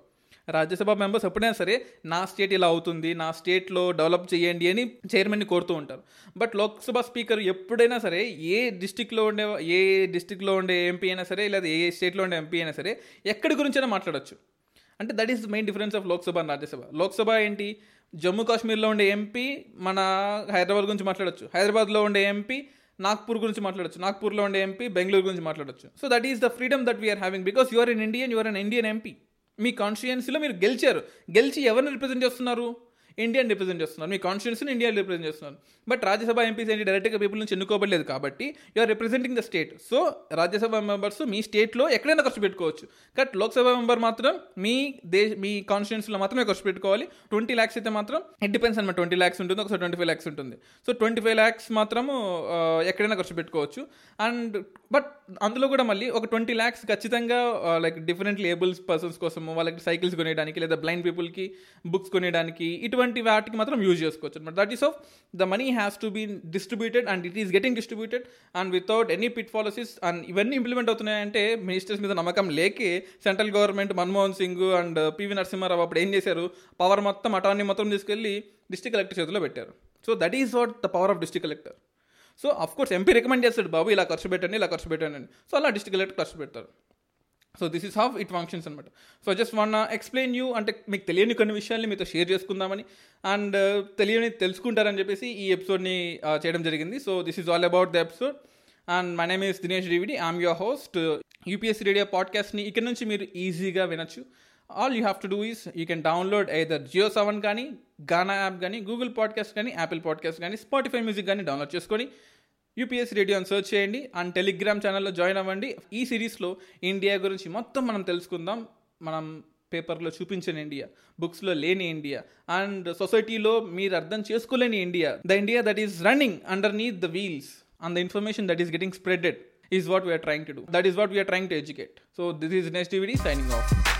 Rajya Sabha members ఎప్పుడైనా సరే నా స్టేట్ ఇలా అవుతుంది నా స్టేట్లో డెవలప్ చేయండి అని చైర్మన్ని కోరుతూ ఉంటారు. బట్ లోక్సభ స్పీకర్ ఎప్పుడైనా సరే ఏ డిస్టిక్లో ఉండే ఏ డిస్టిక్లో ఉండే ఎంపీ అయినా సరే లేదా ఏ స్టేట్లో ఉండే ఎంపీ అయినా సరే ఎక్కడి గురించైనా మాట్లాడచ్చు. అంటే that is main difference of Lok Sabha and Rajya Sabha. Lok Sabha ఏంటి? జమ్మూ కాశ్మీర్లో ఉండే ఎంపీ మన హైదరాబాద్ గురించి మాట్లాడచ్చు. హైదరాబాద్లో ఉండే ఎంపీ నాగ్పూర్ గురించి మాట్లాడచ్చు. నాగ్పూర్లో ఉండే ఎంపీ బెంగళూరు గురించి మాట్లాడచ్చు. So that is the freedom that we are having. Because you are in Indian you are an Indian MP మీ కాన్స్టిట్యుయెన్సీలో మీరు గెలిచారు. గెలిచి ఎవరిని రిప్రజెంట్ చేస్తున్నారు? ఇండియన్ రిప్రజెంట్ చేస్తున్నారు. మీ కాన్స్టిట్యున్సీని ఇండియా రిప్రజెంట్ చేస్తున్నారు. బట్ రాజ్యసభ ఎంపీస్ ఏంటి? డైరెక్ట్గా పీపుల్ నుంచి ఎన్నుకోబడలేదు కాబట్టి you are representing the state so Rajya Sabha members మీ స్టేట్లో ఎక్కడైనా ఖర్చు పెట్టుకోవచ్చు. బట్ లోక్సభ మెంబర్ మాత్రం మీ దేశ మీ కాన్స్టిట్యున్సీలో మాత్రమే ఖర్చు పెట్టుకోవాలి. ట్వంటీ ల్యాక్స్ అయితే మాత్రం ఇట్ డిపెండ్స్ అనమాట. ట్వంటీ ల్యాక్స్ ఉంటుంది. ఒకసారి ట్వంటీ ఫైవ్ ల్యాక్స్ ఉంటుంది. సో ట్వంటీ ఫైవ్ ల్యాక్స్ మాత్రము ఎక్కడైనా ఖర్చు పెట్టుకోవచ్చు. అండ్ బట్ అందులో కూడా మళ్ళీ ఒక ట్వంటీ ల్యాక్స్ ఖచ్చితంగా లైక్ డిఫరెంట్ లేబుల్స్ పర్సన్స్ కోసము వాళ్ళకి సైకిల్స్ కొనేయడానికి లేదా బ్లైండ్ పీపుల్కి బుక్స్ కొనేయడానికి ఇటువంటి వాటికి మాత్రం యూజ్ చేసుకోవచ్చు అనమాట that is of the money has to be distributed and it is getting distributed and without any pit policies and ఇవన్నీ ఇంప్లిమెంట్ అవుతున్నాయంటే మినిస్టర్స్ మీద నమ్మకం లేకే central government Manmohan Singh and PV uh, Narasimha Rao అప్పుడు ఏం చేశారు? పవర్ మొత్తం అటాన్ని మొత్తం తీసుకెళ్ళి డిస్ట్రిక్ట్ కలెక్టర్ చేతిలో పెట్టారు. So that is what the power of district collector so of course MP recommend చేస్తాడు బాబు ఇలా ఖర్చు పెట్టండి ఇలా ఖర్చు పెట్టండి సో అలా డిస్ట్రిక్ట్ కలెక్టర్ ఖర్చు పెడతారు. So this is half it functions అనమాట so just one explain you అంటే మీకు తెలియని కొన్ని విషయాల్ని మీతో షేర్ చేసుకుందామని. అండ్ uh, తెలియని తెలుసుకుంటారని చెప్పేసి ఈ ఎపిసోడ్ని చేయడం జరిగింది. So this is all about the episode and my name is Dinesh DVD I'm your host UPSC radio పాడ్కాస్ట్ని ఇక్కడ నుంచి మీరు ఈజీగా వినొచ్చు. All you have to do is you can download either Jio Saavn కానీ గానా యాప్ కానీ Google podcast కానీ Apple podcast కానీ Spotify music కానీ డౌన్లోడ్ చేసుకొని యూపీఎస్ రేడియో అని సెర్చ్ చేయండి అండ్ టెలిగ్రామ్ ఛానల్లో జాయిన్ అవ్వండి. ఈ సిరీస్లో ఇండియా గురించి మొత్తం మనం తెలుసుకుందాం. మనం పేపర్లో చూపించిన ఇండియా బుక్స్లో లేని ఇండియా అండ్ సొసైటీలో మీరు అర్థం చేసుకోలేని India. The India that is running underneath the wheels and the information that is getting spreaded is what we are trying to do that is what we are trying to educate so this is next DVD signing of